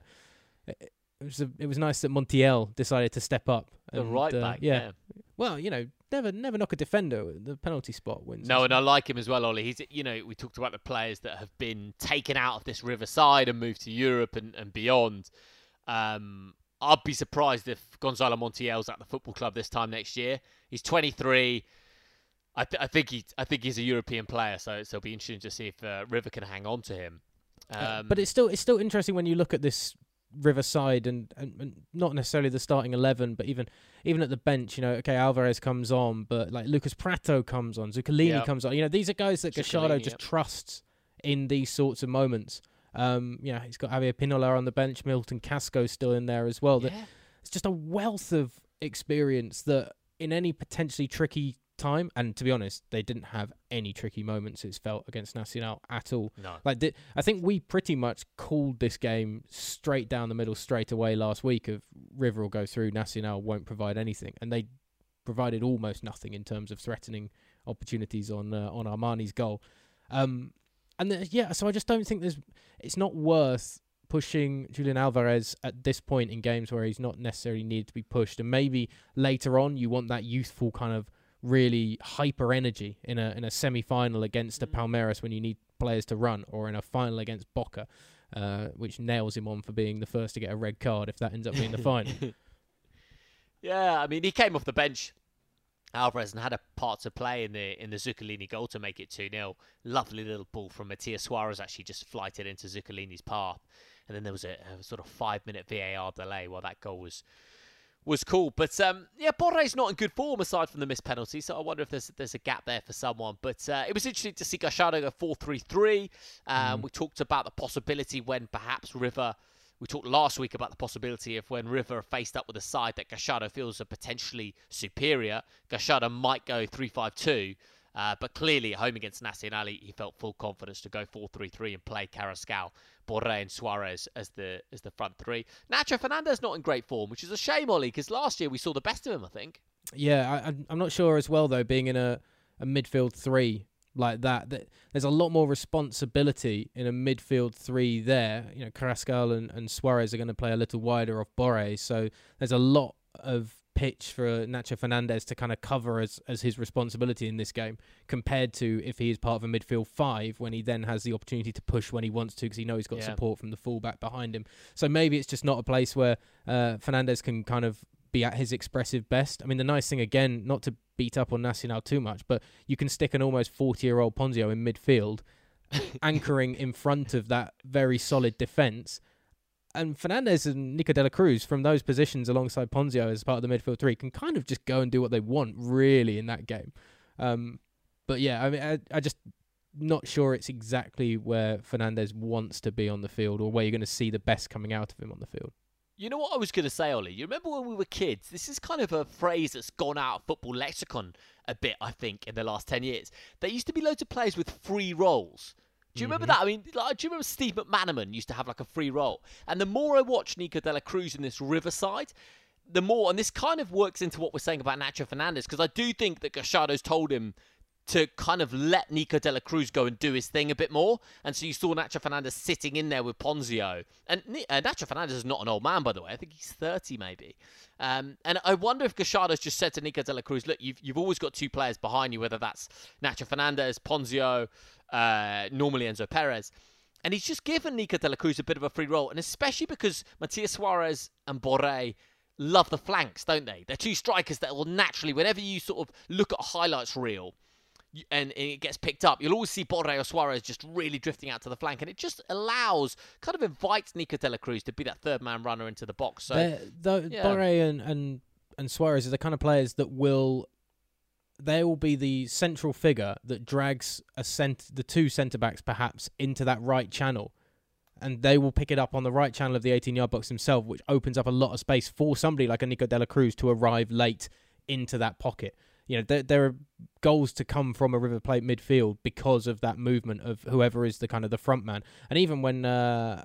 [SPEAKER 2] it, was a, it was nice that Montiel decided to step up.
[SPEAKER 1] The
[SPEAKER 2] and,
[SPEAKER 1] right
[SPEAKER 2] uh,
[SPEAKER 1] back,
[SPEAKER 2] yeah.
[SPEAKER 1] yeah.
[SPEAKER 2] Well, you know, never never knock a defender. The penalty spot wins.
[SPEAKER 1] No, and I like him as well, Ollie. He's, you know, we talked about the players that have been taken out of this Riverside and moved to Europe and, and beyond. Um, I'd be surprised if Gonzalo Montiel's at the football club this time next year. He's 23. I, th- I think he, I think he's a European player, so, so it'll be interesting to see if uh, River can hang on to him. Um,
[SPEAKER 2] Uh, but it's still it's still interesting when you look at this Riverside and, and, and not necessarily the starting eleven, but even even at the bench, you know, okay, Alvarez comes on, but like Lucas Pratto comes on, Zuculini
[SPEAKER 1] Yeah.
[SPEAKER 2] comes on. You know, these are guys that
[SPEAKER 1] Gallardo
[SPEAKER 2] just
[SPEAKER 1] yep.
[SPEAKER 2] trusts in these sorts of moments. Um, you know, he's got Javier Pinola on the bench, Milton Casco still in there as well.
[SPEAKER 1] Yeah.
[SPEAKER 2] it's just a wealth of experience that in any potentially tricky time, and to be honest, they didn't have any tricky moments. It's felt against Nacional at all.
[SPEAKER 1] no.
[SPEAKER 2] Like the, I think we pretty much called this game straight down the middle straight away last week. Of River will go through, Nacional won't provide anything, and they provided almost nothing in terms of threatening opportunities on uh, on Armani's goal. Um, and the, yeah, so I just don't think there's. It's not worth pushing Julian Alvarez at this point in games where he's not necessarily needed to be pushed, and maybe later on you want that youthful kind of really hyper energy in a in a semi final against a
[SPEAKER 1] Mm.
[SPEAKER 2] Palmeiras when you need players to run, or in a final against Boca, uh, which nails him on for being the first to get a red card if that ends up being the final. [LAUGHS]
[SPEAKER 1] Yeah, I mean, he came off the bench, Alvarez, and had a part to play in the in the Zuculini goal to make it 2 0. Lovely little ball from Matias Suarez, actually just flighted into Zuculini's path. And then there was a, a sort of five minute VAR delay while that goal was was cool. But um, yeah, Borré's not in good form aside from the missed penalty, so I wonder if there's there's a gap there for someone. But uh, it was interesting to see Gallardo go four three three. Um,
[SPEAKER 2] Mm.
[SPEAKER 1] We talked about the possibility when perhaps River. We talked last week about the possibility of when River faced up with a side that Gallardo feels are potentially superior, Gallardo might go 3 5 2. Uh, but clearly, at home against Nacional, he felt full confidence to go 4 3 3 and play Carrascal, Borré, and Suarez as the as the front three. Nacho Fernandez not in great form, which is a shame, Ollie, because last year we saw the best of him, I think.
[SPEAKER 2] Yeah, I, I'm- I'm not sure as well though. Being in a, a midfield three like that, that there's a lot more responsibility in a midfield three there. You know, Carrascal and, and Suarez are going to play a little wider off Borre, so there's a lot of pitch for Nacho Fernandez to kind of cover as as his responsibility in this game compared to if he is part of a midfield five when he then has the opportunity to push when he wants to because he knows he's got
[SPEAKER 1] Yeah.
[SPEAKER 2] support from the fullback behind him. So maybe it's just not a place where uh, Fernandez can kind of be at his expressive best. I mean, the nice thing again, not to beat up on Nacional too much, but you can stick an almost 40 year old Ponzio in midfield, [LAUGHS] anchoring in front of that very solid defence. And Fernandez and Nico de la Cruz from those positions alongside Ponzio as part of the midfield three can kind of just go and do what they want, really, in that game. Um, but yeah, I mean, I, I just not sure it's exactly where Fernandez wants to be on the field or where you're going to see the best coming out of him on the field.
[SPEAKER 1] You know what I was going to say, Ollie? You remember when we were kids? This is kind of a phrase that's gone out of football lexicon a bit, I think, in the last 10 years. There used to be loads of players with free roles. Do you remember mm-hmm. that? I mean, like, do you remember Steve McManaman used to have like a free role? And the more I watch Nico de la Cruz in this Riverside, the more, and this kind of works into what we're saying about Nacho Fernandez, because I do think that Gallardo's told him to kind of let Nico de la Cruz go and do his thing a bit more. And so you saw Nacho Fernandez sitting in there with Ponzio. And uh, Nacho Fernandez is not an old man, by the way. I think he's 30 maybe. Um, and I wonder if Gallardo's just said to Nico de la Cruz, look, you've, you've always got two players behind you, whether that's Nacho Fernandez, Ponzio, uh, normally Enzo Perez. And he's just given Nico de la Cruz a bit of a free role. And especially because Matias Suarez and Borre love the flanks, don't they? They're two strikers that will naturally, whenever you sort of look at a highlights reel, and, and it gets picked up, you'll always see Borre or Suarez just really drifting out to the flank, and it just allows, kind of invites Nico de la Cruz to be that third man runner into the box. So
[SPEAKER 2] though
[SPEAKER 1] yeah.
[SPEAKER 2] Borre and, and and Suarez are the kind of players that will they will be the central figure that drags a cent the two centre backs perhaps into that right channel. And they will pick it up on the right channel of the 18 yard box themselves, which opens up a lot of space for somebody like a Nico de la Cruz to arrive late into that pocket. You know, there, there are goals to come from a River Plate midfield because of that movement of whoever is the kind of the front man. And even when uh,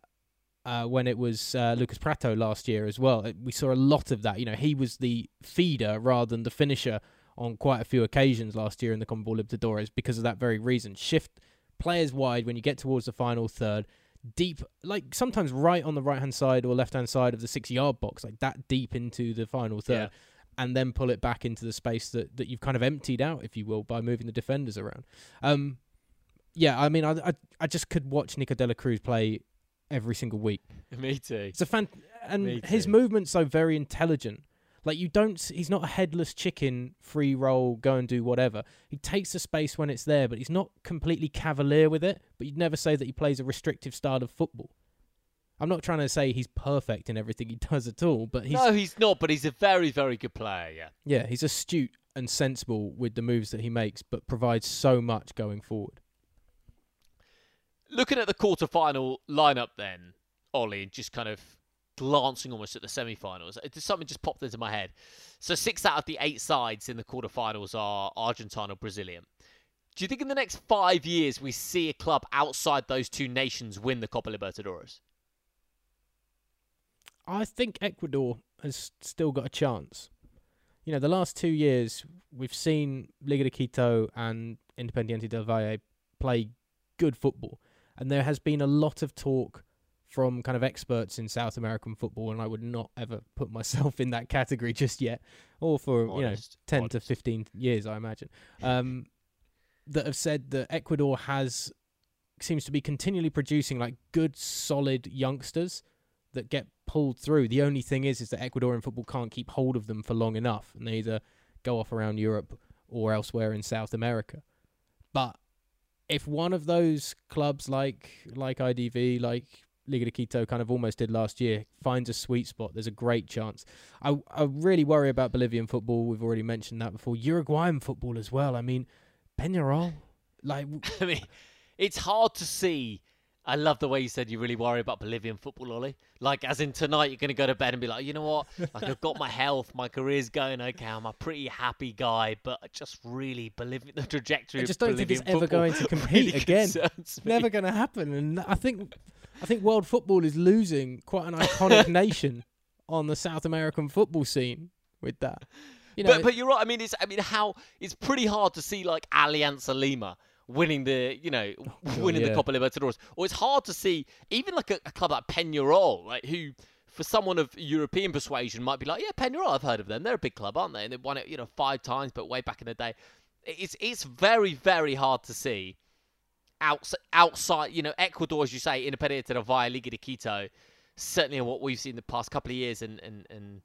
[SPEAKER 2] uh, when it was uh, Lucas Pratto last year as well. It- We saw a lot of that. You know, he was the feeder rather than the finisher on quite a few occasions last year in the Conmebol Libertadores because of that very reason. Shift players wide when you get towards the final third, deep, like sometimes right on the right hand side or left hand side of the six yard box, like that deep into the final third. And then pull it back into the space that, that you've kind of emptied out, if you will, by moving the defenders around. Um, yeah, I mean, I, I I just could watch Nico de la Cruz play every single week. [LAUGHS]
[SPEAKER 1] me too.
[SPEAKER 2] It's a fan, and his movement's so very intelligent. Like you don't, he's not a headless chicken, free role, go and do whatever. He takes the space when it's there, but he's not completely cavalier with it. But you'd never say that he plays a restrictive style of football. I'm not trying to say he's perfect in everything he [LAUGHS] does at all, but he's
[SPEAKER 1] no, he's not, but he's a very, very good player, yeah.
[SPEAKER 2] yeah, he's astute and sensible with the moves that he makes, but provides so much going forward.
[SPEAKER 1] Looking at the quarter-final lineup, then Ollie, and just kind of glancing almost at the semi-finals, it something just popped into my head. So six out of the eight sides in the quarter-finals are Argentine or Brazilian. Do you think in the next five years we see a club outside those two nations win the Copa Libertadores?
[SPEAKER 2] I think Ecuador has still got a chance. You know, the last two years we've seen Liga de Quito and Independiente del Valle play good football, and there has been a lot of talk from kind of experts in South American football, and I would not ever put myself in that category [LAUGHS] just yet, or for you know
[SPEAKER 1] Honest,
[SPEAKER 2] 10 to 15 years, I imagine, um, that have said that Ecuador has seems to be continually producing like good, solid youngsters that get pulled through. The only thing is, is that Ecuadorian football can't keep hold of them for long enough, and they either go off around Europe or elsewhere in South America. But if one of those clubs, like like IDV, like Liga de Quito kind of almost did last year, finds a sweet spot, there's a great chance. I I really worry about Bolivian football. We've already mentioned that before. Uruguayan football as well. I mean, Peñarol, like [LAUGHS]
[SPEAKER 1] I mean, it's hard to see. I love the way you said you really worry about Bolivian football, Ollie. Like, as in tonight, you're going to go to bed and be like, you know what? Like, I've got my health, my career's going okay. I'm a pretty happy guy, but I just really Bolivian the trajectory.
[SPEAKER 2] I just
[SPEAKER 1] of
[SPEAKER 2] don't think it's ever going to [LAUGHS] compete
[SPEAKER 1] really
[SPEAKER 2] again.
[SPEAKER 1] me.
[SPEAKER 2] never going to happen. And I think I think world football is losing quite an iconic [LAUGHS] nation on the South American football scene with that. You know,
[SPEAKER 1] but but you're right. I mean, it's I mean how it's pretty hard to see like Alianza Lima winning the you know oh,
[SPEAKER 2] God,
[SPEAKER 1] winning
[SPEAKER 2] yeah.
[SPEAKER 1] the Copa Libertadores, or it's hard to see even like a, a club like Peñarol, like who for someone of European persuasion might be like, yeah, Peñarol, I've heard of them. They're a big club, aren't they? And they won it you know five times, but way back in the day. It's it's very very hard to see outside outside you know Ecuador, as you say, Independiente del Valle, Liga de Quito. Certainly, in what we've seen the past couple of years, and and and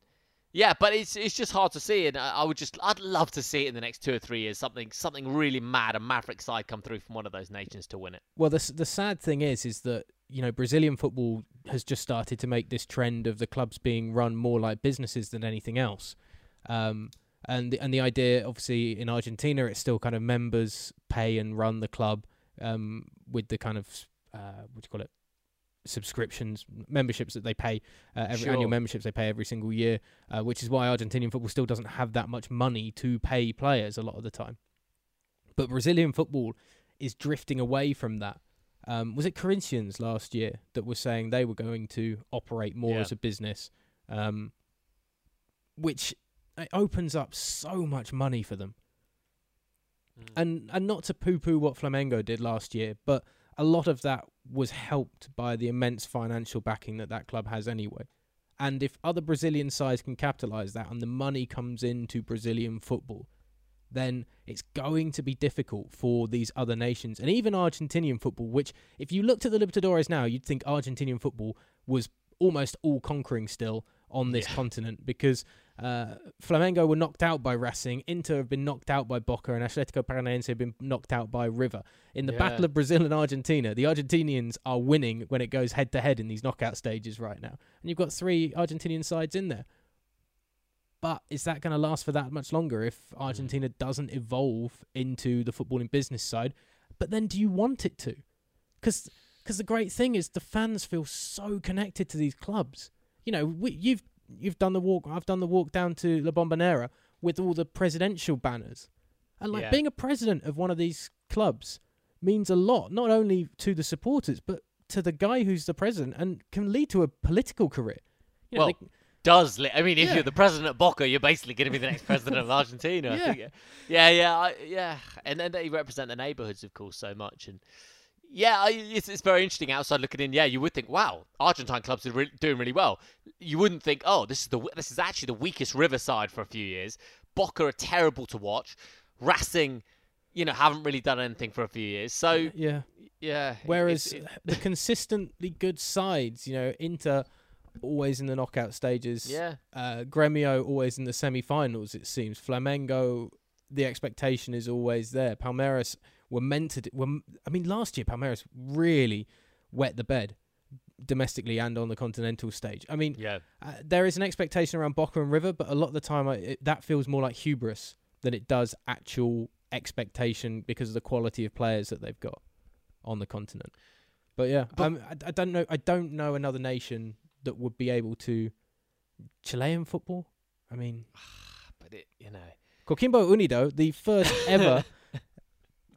[SPEAKER 1] yeah, but it's it's just hard to see, and I, would just I'd love to see it in the next two or three years. Something something really mad, a Maverick side come through from one of those nations to win it.
[SPEAKER 2] Well, the the sad thing is, is that you know Brazilian football has just started to make this trend of the clubs being run more like businesses than anything else. Um, and the, and the idea, obviously, in Argentina, it's still kind of members pay and run the club um, with the kind of uh, what do you call it subscriptions, memberships that they pay uh, every
[SPEAKER 1] Sure.
[SPEAKER 2] annual memberships they pay every single year, uh, which is why Argentinian football still doesn't have that much money to pay players a lot of the time. But Brazilian football is drifting away from that. Um, was it Corinthians last year that was saying they were going to operate more
[SPEAKER 1] Yeah.
[SPEAKER 2] as a business, um, which it opens up so much money for them.
[SPEAKER 1] Mm.
[SPEAKER 2] And and not to poo poo what Flamengo did last year, but a lot of that was helped by the immense financial backing that that club has anyway. And if other Brazilian sides can capitalize that and the money comes into Brazilian football, then it's going to be difficult for these other nations and even Argentinian football, which, if you looked at the Libertadores now, you'd think Argentinian football was almost all conquering still on this
[SPEAKER 1] Yeah.
[SPEAKER 2] continent because uh, Flamengo were knocked out by Racing, Inter have been knocked out by Boca, and Atletico Paranaense have been knocked out by River. In the
[SPEAKER 1] Yeah.
[SPEAKER 2] battle of Brazil and Argentina, the Argentinians are winning when it goes head to head in these knockout stages right now. And you've got three Argentinian sides in there. But is that going to last for that much longer if Argentina doesn't evolve into the footballing business side? But then do you want it to? Because the great thing is the fans feel so connected to these clubs. You know, we, you've you've done the walk. I've done the walk down to La Bombonera with all the presidential banners, and like
[SPEAKER 1] Yeah.
[SPEAKER 2] being a president of one of these clubs means a lot, not only to the supporters but to the guy who's the president, and can lead to a political career. You know,
[SPEAKER 1] Well,
[SPEAKER 2] they-
[SPEAKER 1] Does li- I mean, if
[SPEAKER 2] Yeah.
[SPEAKER 1] you're the president of Boca, you're basically going to be the next president of [LAUGHS] Argentina. I
[SPEAKER 2] Yeah.
[SPEAKER 1] yeah, yeah, I, yeah. And then they represent the neighborhoods, of course, so much. And yeah, it's, it's very interesting outside looking in. Yeah, you would think, wow, Argentine clubs are re- doing really well. You wouldn't think, oh, this is the this is actually the weakest Riverside for a few years. Boca are terrible to watch. Racing, you know, haven't really done anything for a few years. So
[SPEAKER 2] yeah.
[SPEAKER 1] yeah.
[SPEAKER 2] Whereas
[SPEAKER 1] it-
[SPEAKER 2] the consistently good sides, you know, Inter always in the knockout stages.
[SPEAKER 1] yeah,
[SPEAKER 2] Uh, Gremio always in the semi-finals. It seems Flamengo. The expectation is always there. Palmeiras were meant to. d- Were, I mean, last year Palmeiras really wet the bed domestically and on the continental stage. I mean,
[SPEAKER 1] yeah.
[SPEAKER 2] uh, there is an expectation around Boca and River, but a lot of the time I, it, that feels more like hubris than it does actual expectation because of the quality of players that they've got on the continent. But yeah,
[SPEAKER 1] But-
[SPEAKER 2] um, I, I don't know. I don't know another nation that would be able to Chilean football. I mean, [SIGHS]
[SPEAKER 1] But it, you know.
[SPEAKER 2] Coquimbo Unido, the first [LAUGHS] ever,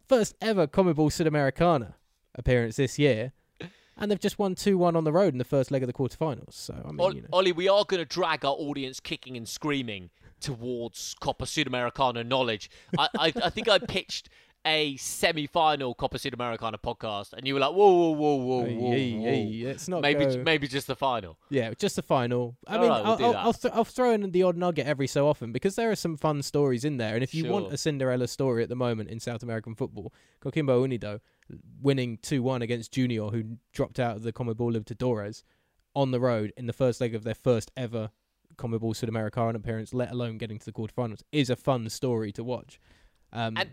[SPEAKER 2] first ever Conmebol Sudamericana appearance this year, and they've just won two one on the road in the first leg of the quarterfinals. So I mean,
[SPEAKER 1] Ol-
[SPEAKER 2] you know.
[SPEAKER 1] Ollie, we are going to drag our audience kicking and screaming towards Copa Sudamericana knowledge. I, I, I think I pitched a semi-final Copa Sudamericana podcast, and you were like, "Whoa, whoa, whoa, whoa,
[SPEAKER 2] Hey,
[SPEAKER 1] whoa,
[SPEAKER 2] hey,
[SPEAKER 1] whoa.
[SPEAKER 2] hey, let's not
[SPEAKER 1] maybe,
[SPEAKER 2] go-
[SPEAKER 1] maybe just the final."
[SPEAKER 2] Yeah, just the final. I
[SPEAKER 1] All
[SPEAKER 2] mean,
[SPEAKER 1] right, we'll
[SPEAKER 2] I'll, I'll, th- I'll throw in the odd nugget every so often because there are some fun stories in there. And if you want a Cinderella story at the moment in South American football, Coquimbo Unido winning 2 1 against Junior, who dropped out of the Conmebol Libertadores on the road in the first leg of their first ever Conmebol Sudamericana appearance, let alone getting to the quarterfinals, is a fun story to watch. Um,
[SPEAKER 1] And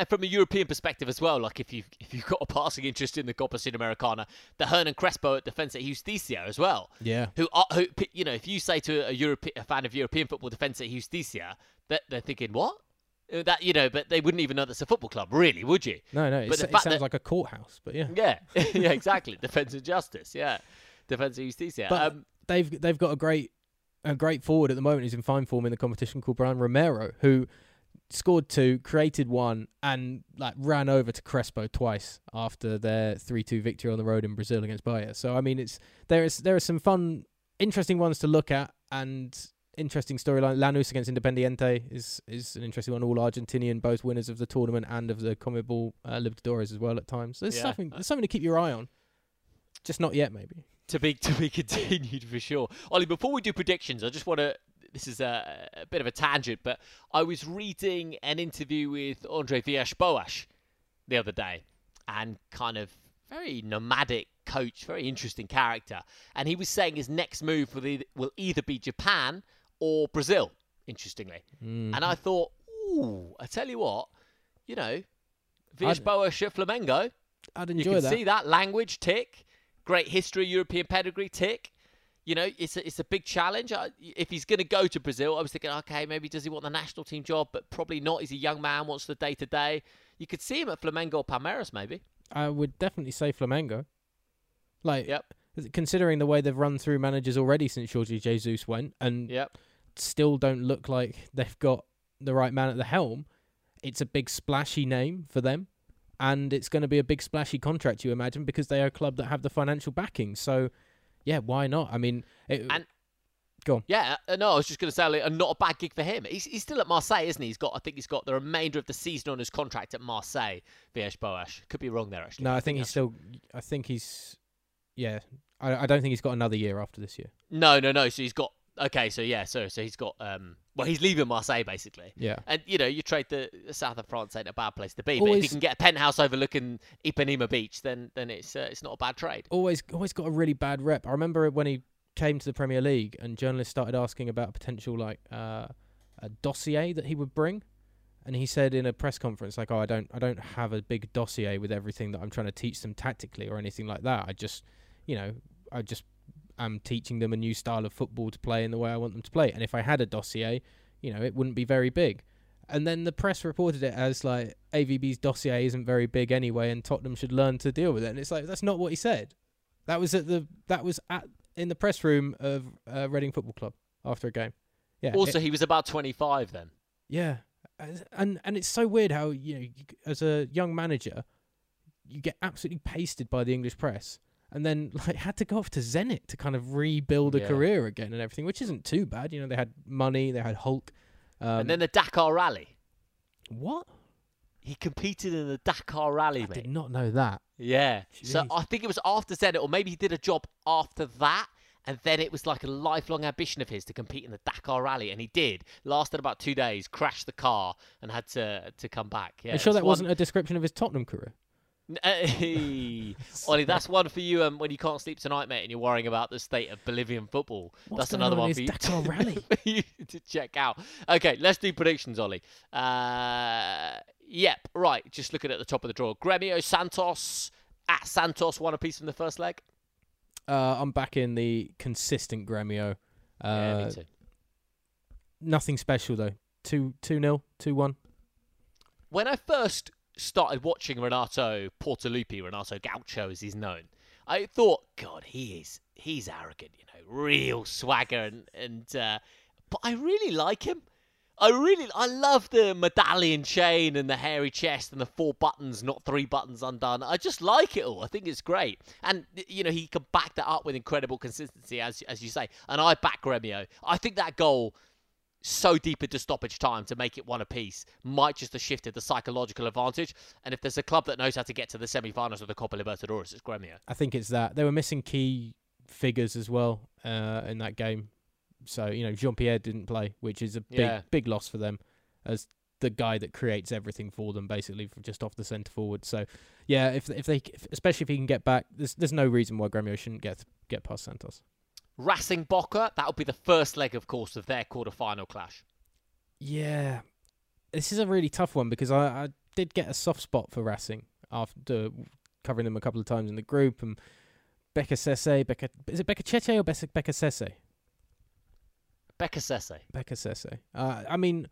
[SPEAKER 1] and from a European perspective as well, like if you if you've got a passing interest in the Copa Sudamericana, the Hernan Crespo at Defensa Justicia as well.
[SPEAKER 2] Yeah.
[SPEAKER 1] Who are who you know if you say to a European a fan of European football Defensa Justicia, that they're thinking what Uh, that you know, but they wouldn't even know that's a football club, really, would you?
[SPEAKER 2] No, no.
[SPEAKER 1] But
[SPEAKER 2] It,
[SPEAKER 1] the
[SPEAKER 2] it
[SPEAKER 1] fact
[SPEAKER 2] sounds
[SPEAKER 1] that-
[SPEAKER 2] like a courthouse, but yeah.
[SPEAKER 1] Yeah, [LAUGHS] [LAUGHS] yeah, exactly. Defense and justice. Yeah, Defense Defensa Justicia.
[SPEAKER 2] But
[SPEAKER 1] um,
[SPEAKER 2] they've they've got a great a great forward at the moment who's in fine form in the competition called Braian Romero, who scored two, created one, and like ran over to Crespo twice after their three two victory on the road in Brazil against Bahia. So I mean, it's there is there are some fun, interesting ones to look at, and interesting storyline. Lanús against Independiente is is an interesting one. All Argentinian, both winners of the tournament and of the Conmebol uh, Libertadores as well at times. There's
[SPEAKER 1] Yeah.
[SPEAKER 2] something there's something to keep your eye on. Just not yet, maybe.
[SPEAKER 1] to be to be [LAUGHS] continued for sure. Ollie, before we do predictions, I just want to. This is a, a bit of a tangent, but I was reading an interview with Andre Villas-Boas the other day, and kind of very nomadic coach, very interesting character, and he was saying his next move will either, will either be Japan or Brazil. Interestingly,
[SPEAKER 2] Mm.
[SPEAKER 1] and I thought, ooh, I tell you what, you know, Villas-Boas at Flamengo.
[SPEAKER 2] I'd enjoy You
[SPEAKER 1] can
[SPEAKER 2] that.
[SPEAKER 1] see that language tick, great history, European pedigree tick. You know, it's a, it's a big challenge. If he's going to go to Brazil, I was thinking, okay, maybe does he want the national team job? But probably not. He's a young man, wants the day to day. You could see him at Flamengo or Palmeiras, maybe.
[SPEAKER 2] I would definitely say Flamengo. Like,
[SPEAKER 1] Yep.
[SPEAKER 2] considering the way they've run through managers already since Jorge Jesus went, and
[SPEAKER 1] Yep.
[SPEAKER 2] still don't look like they've got the right man at the helm, it's a big splashy name for them, and it's going to be a big splashy contract, you imagine, because they are a club that have the financial backing. So, yeah, why not? I mean, it,
[SPEAKER 1] And-
[SPEAKER 2] go on.
[SPEAKER 1] Yeah, uh, no, I was just going to say, like, not a bad gig for him. He's, he's still at Marseille, isn't he? He's got, I think he's got the remainder of the season on his contract at Marseille. Villas Boas. Could be wrong there, actually.
[SPEAKER 2] No, I think he's still. I think he's. Yeah, I, I don't think he's got another year after this year.
[SPEAKER 1] No, no, no. So he's got. Okay, so yeah, so so he's got. Um, well, he's leaving Marseille basically.
[SPEAKER 2] Yeah.
[SPEAKER 1] And you know, you trade the, the south of France ain't a bad place to be. But if you can get a penthouse overlooking Ipanema Beach, then then it's uh, it's not a bad trade.
[SPEAKER 2] always always got a really bad rep. I remember when he came to the Premier League and journalists started asking about a potential like uh, a dossier that he would bring, and he said in a press conference like, "Oh, I don't I don't have a big dossier with everything that I'm trying to teach them tactically or anything like that. I just, you know, I just am teaching them a new style of football to play in the way I want them to play. And if I had a dossier, you know, it wouldn't be very big." And then the press reported it as like AVB's dossier isn't very big anyway, and Tottenham should learn to deal with it. And it's like that's not what he said. That was at the that was at in the press room of uh, Reading Football Club after a game. Yeah.
[SPEAKER 1] Also,
[SPEAKER 2] it-
[SPEAKER 1] he was about 25 then.
[SPEAKER 2] yeah, and and it's so weird how you know as a young manager, you get absolutely pasted by the English press, and then [LAUGHS] like had to go off to Zenit to kind of rebuild a
[SPEAKER 1] Yeah.
[SPEAKER 2] career again and everything, which isn't too bad. You know, they had money, they had Hulk. Um,
[SPEAKER 1] and then the Dakar Rally.
[SPEAKER 2] what?
[SPEAKER 1] He competed in the Dakar Rally,
[SPEAKER 2] I
[SPEAKER 1] mate.
[SPEAKER 2] did not know that.
[SPEAKER 1] Yeah. So I think it was after Zenit, or maybe he did a job after that. And then it was like a lifelong ambition of his to compete in the Dakar Rally, and he did. Lasted about two days, crashed the car, and had to to come back. Yeah,
[SPEAKER 2] I'm sure that
[SPEAKER 1] one-
[SPEAKER 2] wasn't a description of his Tottenham career.
[SPEAKER 1] Hey, [LAUGHS] Ollie, that's one for you um, when you can't sleep tonight, mate, and you're worrying about the state of Bolivian football.
[SPEAKER 2] What's
[SPEAKER 1] that's another
[SPEAKER 2] on
[SPEAKER 1] one for you,
[SPEAKER 2] Dakar Rally? [LAUGHS]
[SPEAKER 1] for you to check out. Okay, let's do predictions, Ollie. Uh, yep, right. Just looking at the top of the draw. Gremio Santos at Santos, one apiece from the first leg.
[SPEAKER 2] Uh, I'm back in the consistent Gremio. Uh,
[SPEAKER 1] yeah, me too.
[SPEAKER 2] Nothing special though. Two two nil, two one.
[SPEAKER 1] When I first started watching Renato Portaluppi, Renato Gaucho as he's known, I thought, God, he is he's arrogant, you know, real swagger, and and uh, but I really like him. I really, I love the medallion chain and the hairy chest and the four buttons, not three buttons undone. I just like it all. I think it's great, and you know he can back that up with incredible consistency, as as you say. And I back Gremio. I think that goal so deep into stoppage time to make it one apiece might just have shifted the psychological advantage. And if there's a club that knows how to get to the semi-finals of the Copa Libertadores, it's Gremio.
[SPEAKER 2] I think it's that they were missing key figures as well uh, in that game. So you know Jean Pyerre didn't play, which is a big
[SPEAKER 1] Yeah.
[SPEAKER 2] big loss for them as the guy that creates everything for them, basically from just off the centre forward. So yeah, if if they especially if he can get back, there's there's no reason why Gremio shouldn't get get past Santos.
[SPEAKER 1] Racing Boca, that'll be the first leg, of course, of their quarter-final clash.
[SPEAKER 2] Yeah, this is a really tough one because I, I did get a soft spot for Racing after covering them a couple of times in the group and Becca Sese, Becca is it Becca Cheche or Becca, Becca Sese?
[SPEAKER 1] Becca Sese.
[SPEAKER 2] Becca Sese. Uh, I mean,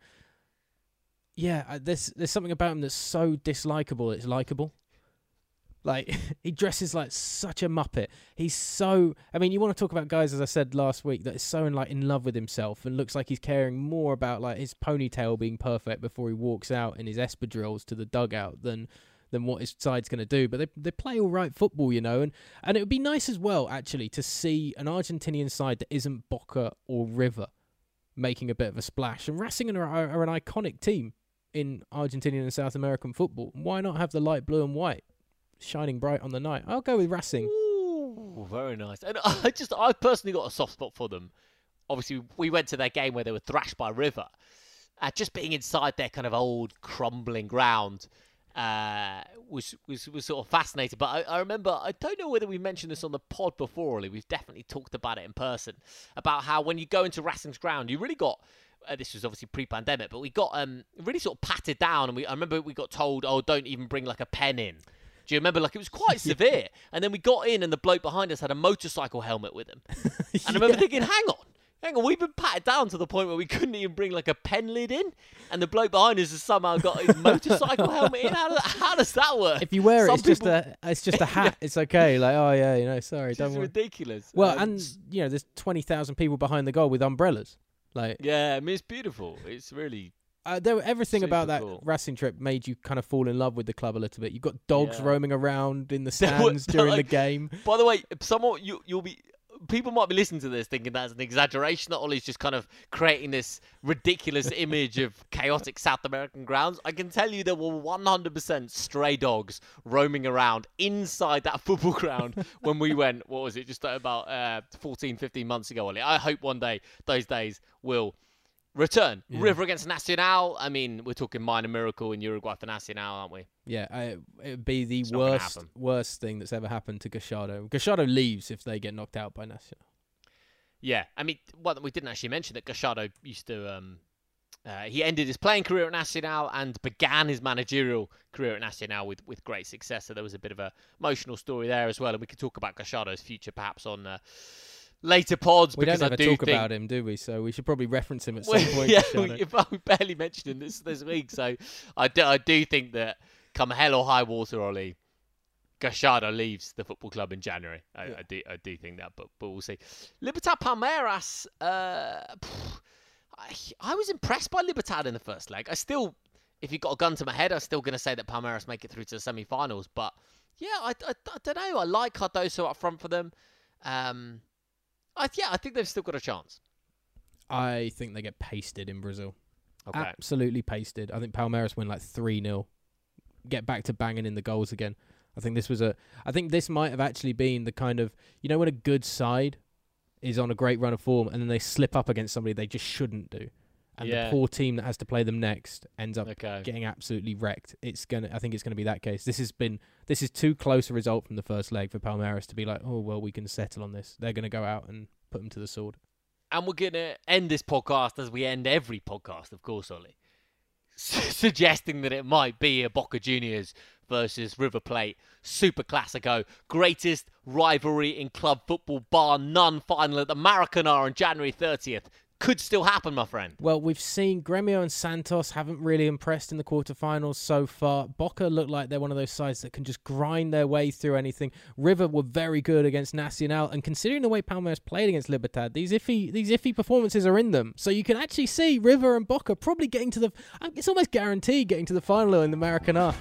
[SPEAKER 2] yeah, uh, there's there's something about him that's so dislikable. It's likable. Like [LAUGHS] he dresses like such a muppet. He's so. I mean, you want to talk about guys, as I said last week, that is so in like in love with himself and looks like he's caring more about like his ponytail being perfect before he walks out in his espadrilles to the dugout than than what his side's going to do. But they they play all right football, you know, and and it would be nice as well actually to see an Argentinian side that isn't Boca or River making a bit of a splash. And Racing are, are, are an iconic team in Argentinian and South American football. Why not have the light blue and white? Shining bright on the night. I'll go with Racing.
[SPEAKER 1] Ooh, very nice. And [LAUGHS] I just, I personally got a soft spot for them. Obviously, we went to their game where they were thrashed by River. Uh, just being inside their kind of old crumbling ground uh, was, was was sort of fascinating. But I, I, remember, I don't know whether we mentioned this on the pod before, Ollie. We've definitely talked about it in person about how when you go into Racing's ground, you really got. Uh, this was obviously pre-pandemic, but we got um, really sort of patted down, and we I remember we got told, "Oh, don't even bring like a pen in." Do you remember? Like it was quite [LAUGHS] severe. And then we got in, and the bloke behind us had a motorcycle helmet with him. [LAUGHS] And I remember thinking, hang on. Hang on, we've been patted down to the point where we couldn't even bring like a pen lid in, and the bloke behind us has somehow got his [LAUGHS] motorcycle helmet in. How does, how does that work?
[SPEAKER 2] If you wear Some it, it's people... just a it's just a hat. It's okay. Like oh yeah, you know, sorry,
[SPEAKER 1] it's
[SPEAKER 2] don't worry.
[SPEAKER 1] ridiculous.
[SPEAKER 2] Well, um, and you know, there's twenty thousand people behind the goal with umbrellas. Like
[SPEAKER 1] yeah, I mean it's beautiful. It's really
[SPEAKER 2] uh, there, everything
[SPEAKER 1] Super
[SPEAKER 2] about that
[SPEAKER 1] cool.
[SPEAKER 2] racing trip made you kind of fall in love with the club a little bit. You've got dogs
[SPEAKER 1] Yeah.
[SPEAKER 2] roaming around in the [LAUGHS] stands during the game.
[SPEAKER 1] By the way, someone you you'll be people might be listening to this thinking that's an exaggeration that Ollie's just kind of creating this ridiculous [LAUGHS] image of chaotic South American grounds. I can tell you there were 100% stray dogs roaming around inside that [LAUGHS] football ground when we went. What was it? Just about uh, 14, 15 months ago, Ollie. I hope one day those days will return.
[SPEAKER 2] Yeah.
[SPEAKER 1] River against Nacional. I mean, we're talking minor miracle in Uruguay for Nacional, aren't we?
[SPEAKER 2] Yeah, I, it would be the
[SPEAKER 1] It's
[SPEAKER 2] worst worst thing that's ever happened to Gallardo. Gallardo leaves if they get knocked out by Nacional.
[SPEAKER 1] Yeah, I mean, well, we didn't actually mention that Gallardo used to. Um, uh, he ended his playing career at Nacional and began his managerial career at Nacional with, with great success. So there was a bit of a emotional story there as well, and we could talk about Gallardo's future perhaps on uh, later pods
[SPEAKER 2] We
[SPEAKER 1] because
[SPEAKER 2] don't
[SPEAKER 1] I
[SPEAKER 2] ever
[SPEAKER 1] do
[SPEAKER 2] talk
[SPEAKER 1] think
[SPEAKER 2] about him, do we? So we should probably reference him at [LAUGHS] some point.
[SPEAKER 1] yeah, we, [LAUGHS] we barely mentioned him this this week. So I do, I do think that come hell or high water, Ollie, Gallardo leaves the football club in January. I,
[SPEAKER 2] Yeah.
[SPEAKER 1] I do I do think that, but but we'll see. Libertad Palmeiras. Uh, pff, I, I was impressed by Libertad in the first leg. I still, if you got a gun to my head, I'm still going to say that Palmeiras make it through to the semi-finals. But yeah, I, I, I don't know. I like Cardoso up front for them. Um, I, yeah, I think they've still got a chance.
[SPEAKER 2] I think they get pasted in Brazil.
[SPEAKER 1] Okay.
[SPEAKER 2] Absolutely pasted. I think Palmeiras win like 3 0. Get back to banging in the goals again. I think this was a. I think this might have actually been the kind of. You know, when a good side is on a great run of form and then they slip up against somebody they just shouldn't do. And
[SPEAKER 1] Yeah.
[SPEAKER 2] the poor team that has to play them next ends up
[SPEAKER 1] Okay.
[SPEAKER 2] getting absolutely wrecked. It's gonna. I think it's gonna be that case. This has been. This is too close a result from the first leg for Palmeiras to be like, oh well, we can settle on this. They're gonna go out and put them to the sword.
[SPEAKER 1] And we're going to end this podcast as we end every podcast, of course, Ollie. [LAUGHS] Suggesting that it might be a Boca Juniors versus River Plate Super Classico, greatest rivalry in club football, bar none final at the Maracanã on January 30th. Could still happen, my friend.
[SPEAKER 2] Well, we've seen Gremio and Santos haven't really impressed in the quarterfinals so far. Boca look like they're one of those sides that can just grind their way through anything. River were very good against Nacional, and considering the way Palmeiras played against Libertad, these iffy these iffy performances are in them. So you can actually see River and Boca probably getting to the. It's almost guaranteed getting to the final in the Maracanã.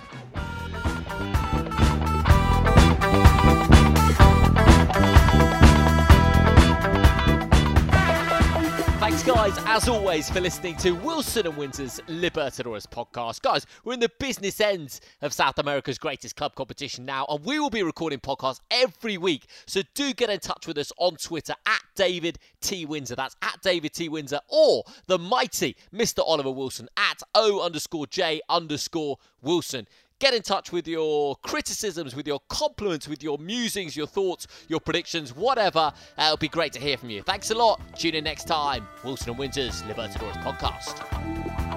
[SPEAKER 1] Thanks, guys, as always, for listening to Wilson and Winter's Libertadores podcast. Guys, we're in the business end of South America's greatest club competition now, and we will be recording podcasts every week. So do get in touch with us on Twitter at David T. Windsor. That's at David T. Windsor, or the mighty Mr. Oliver Wilson at O underscore J underscore Wilson. Get in touch with your criticisms, with your compliments, with your musings, your thoughts, your predictions, whatever. Uh, it'll be great to hear from you. Thanks a lot. Tune in next time. Wilson and Winter's Libertadores podcast.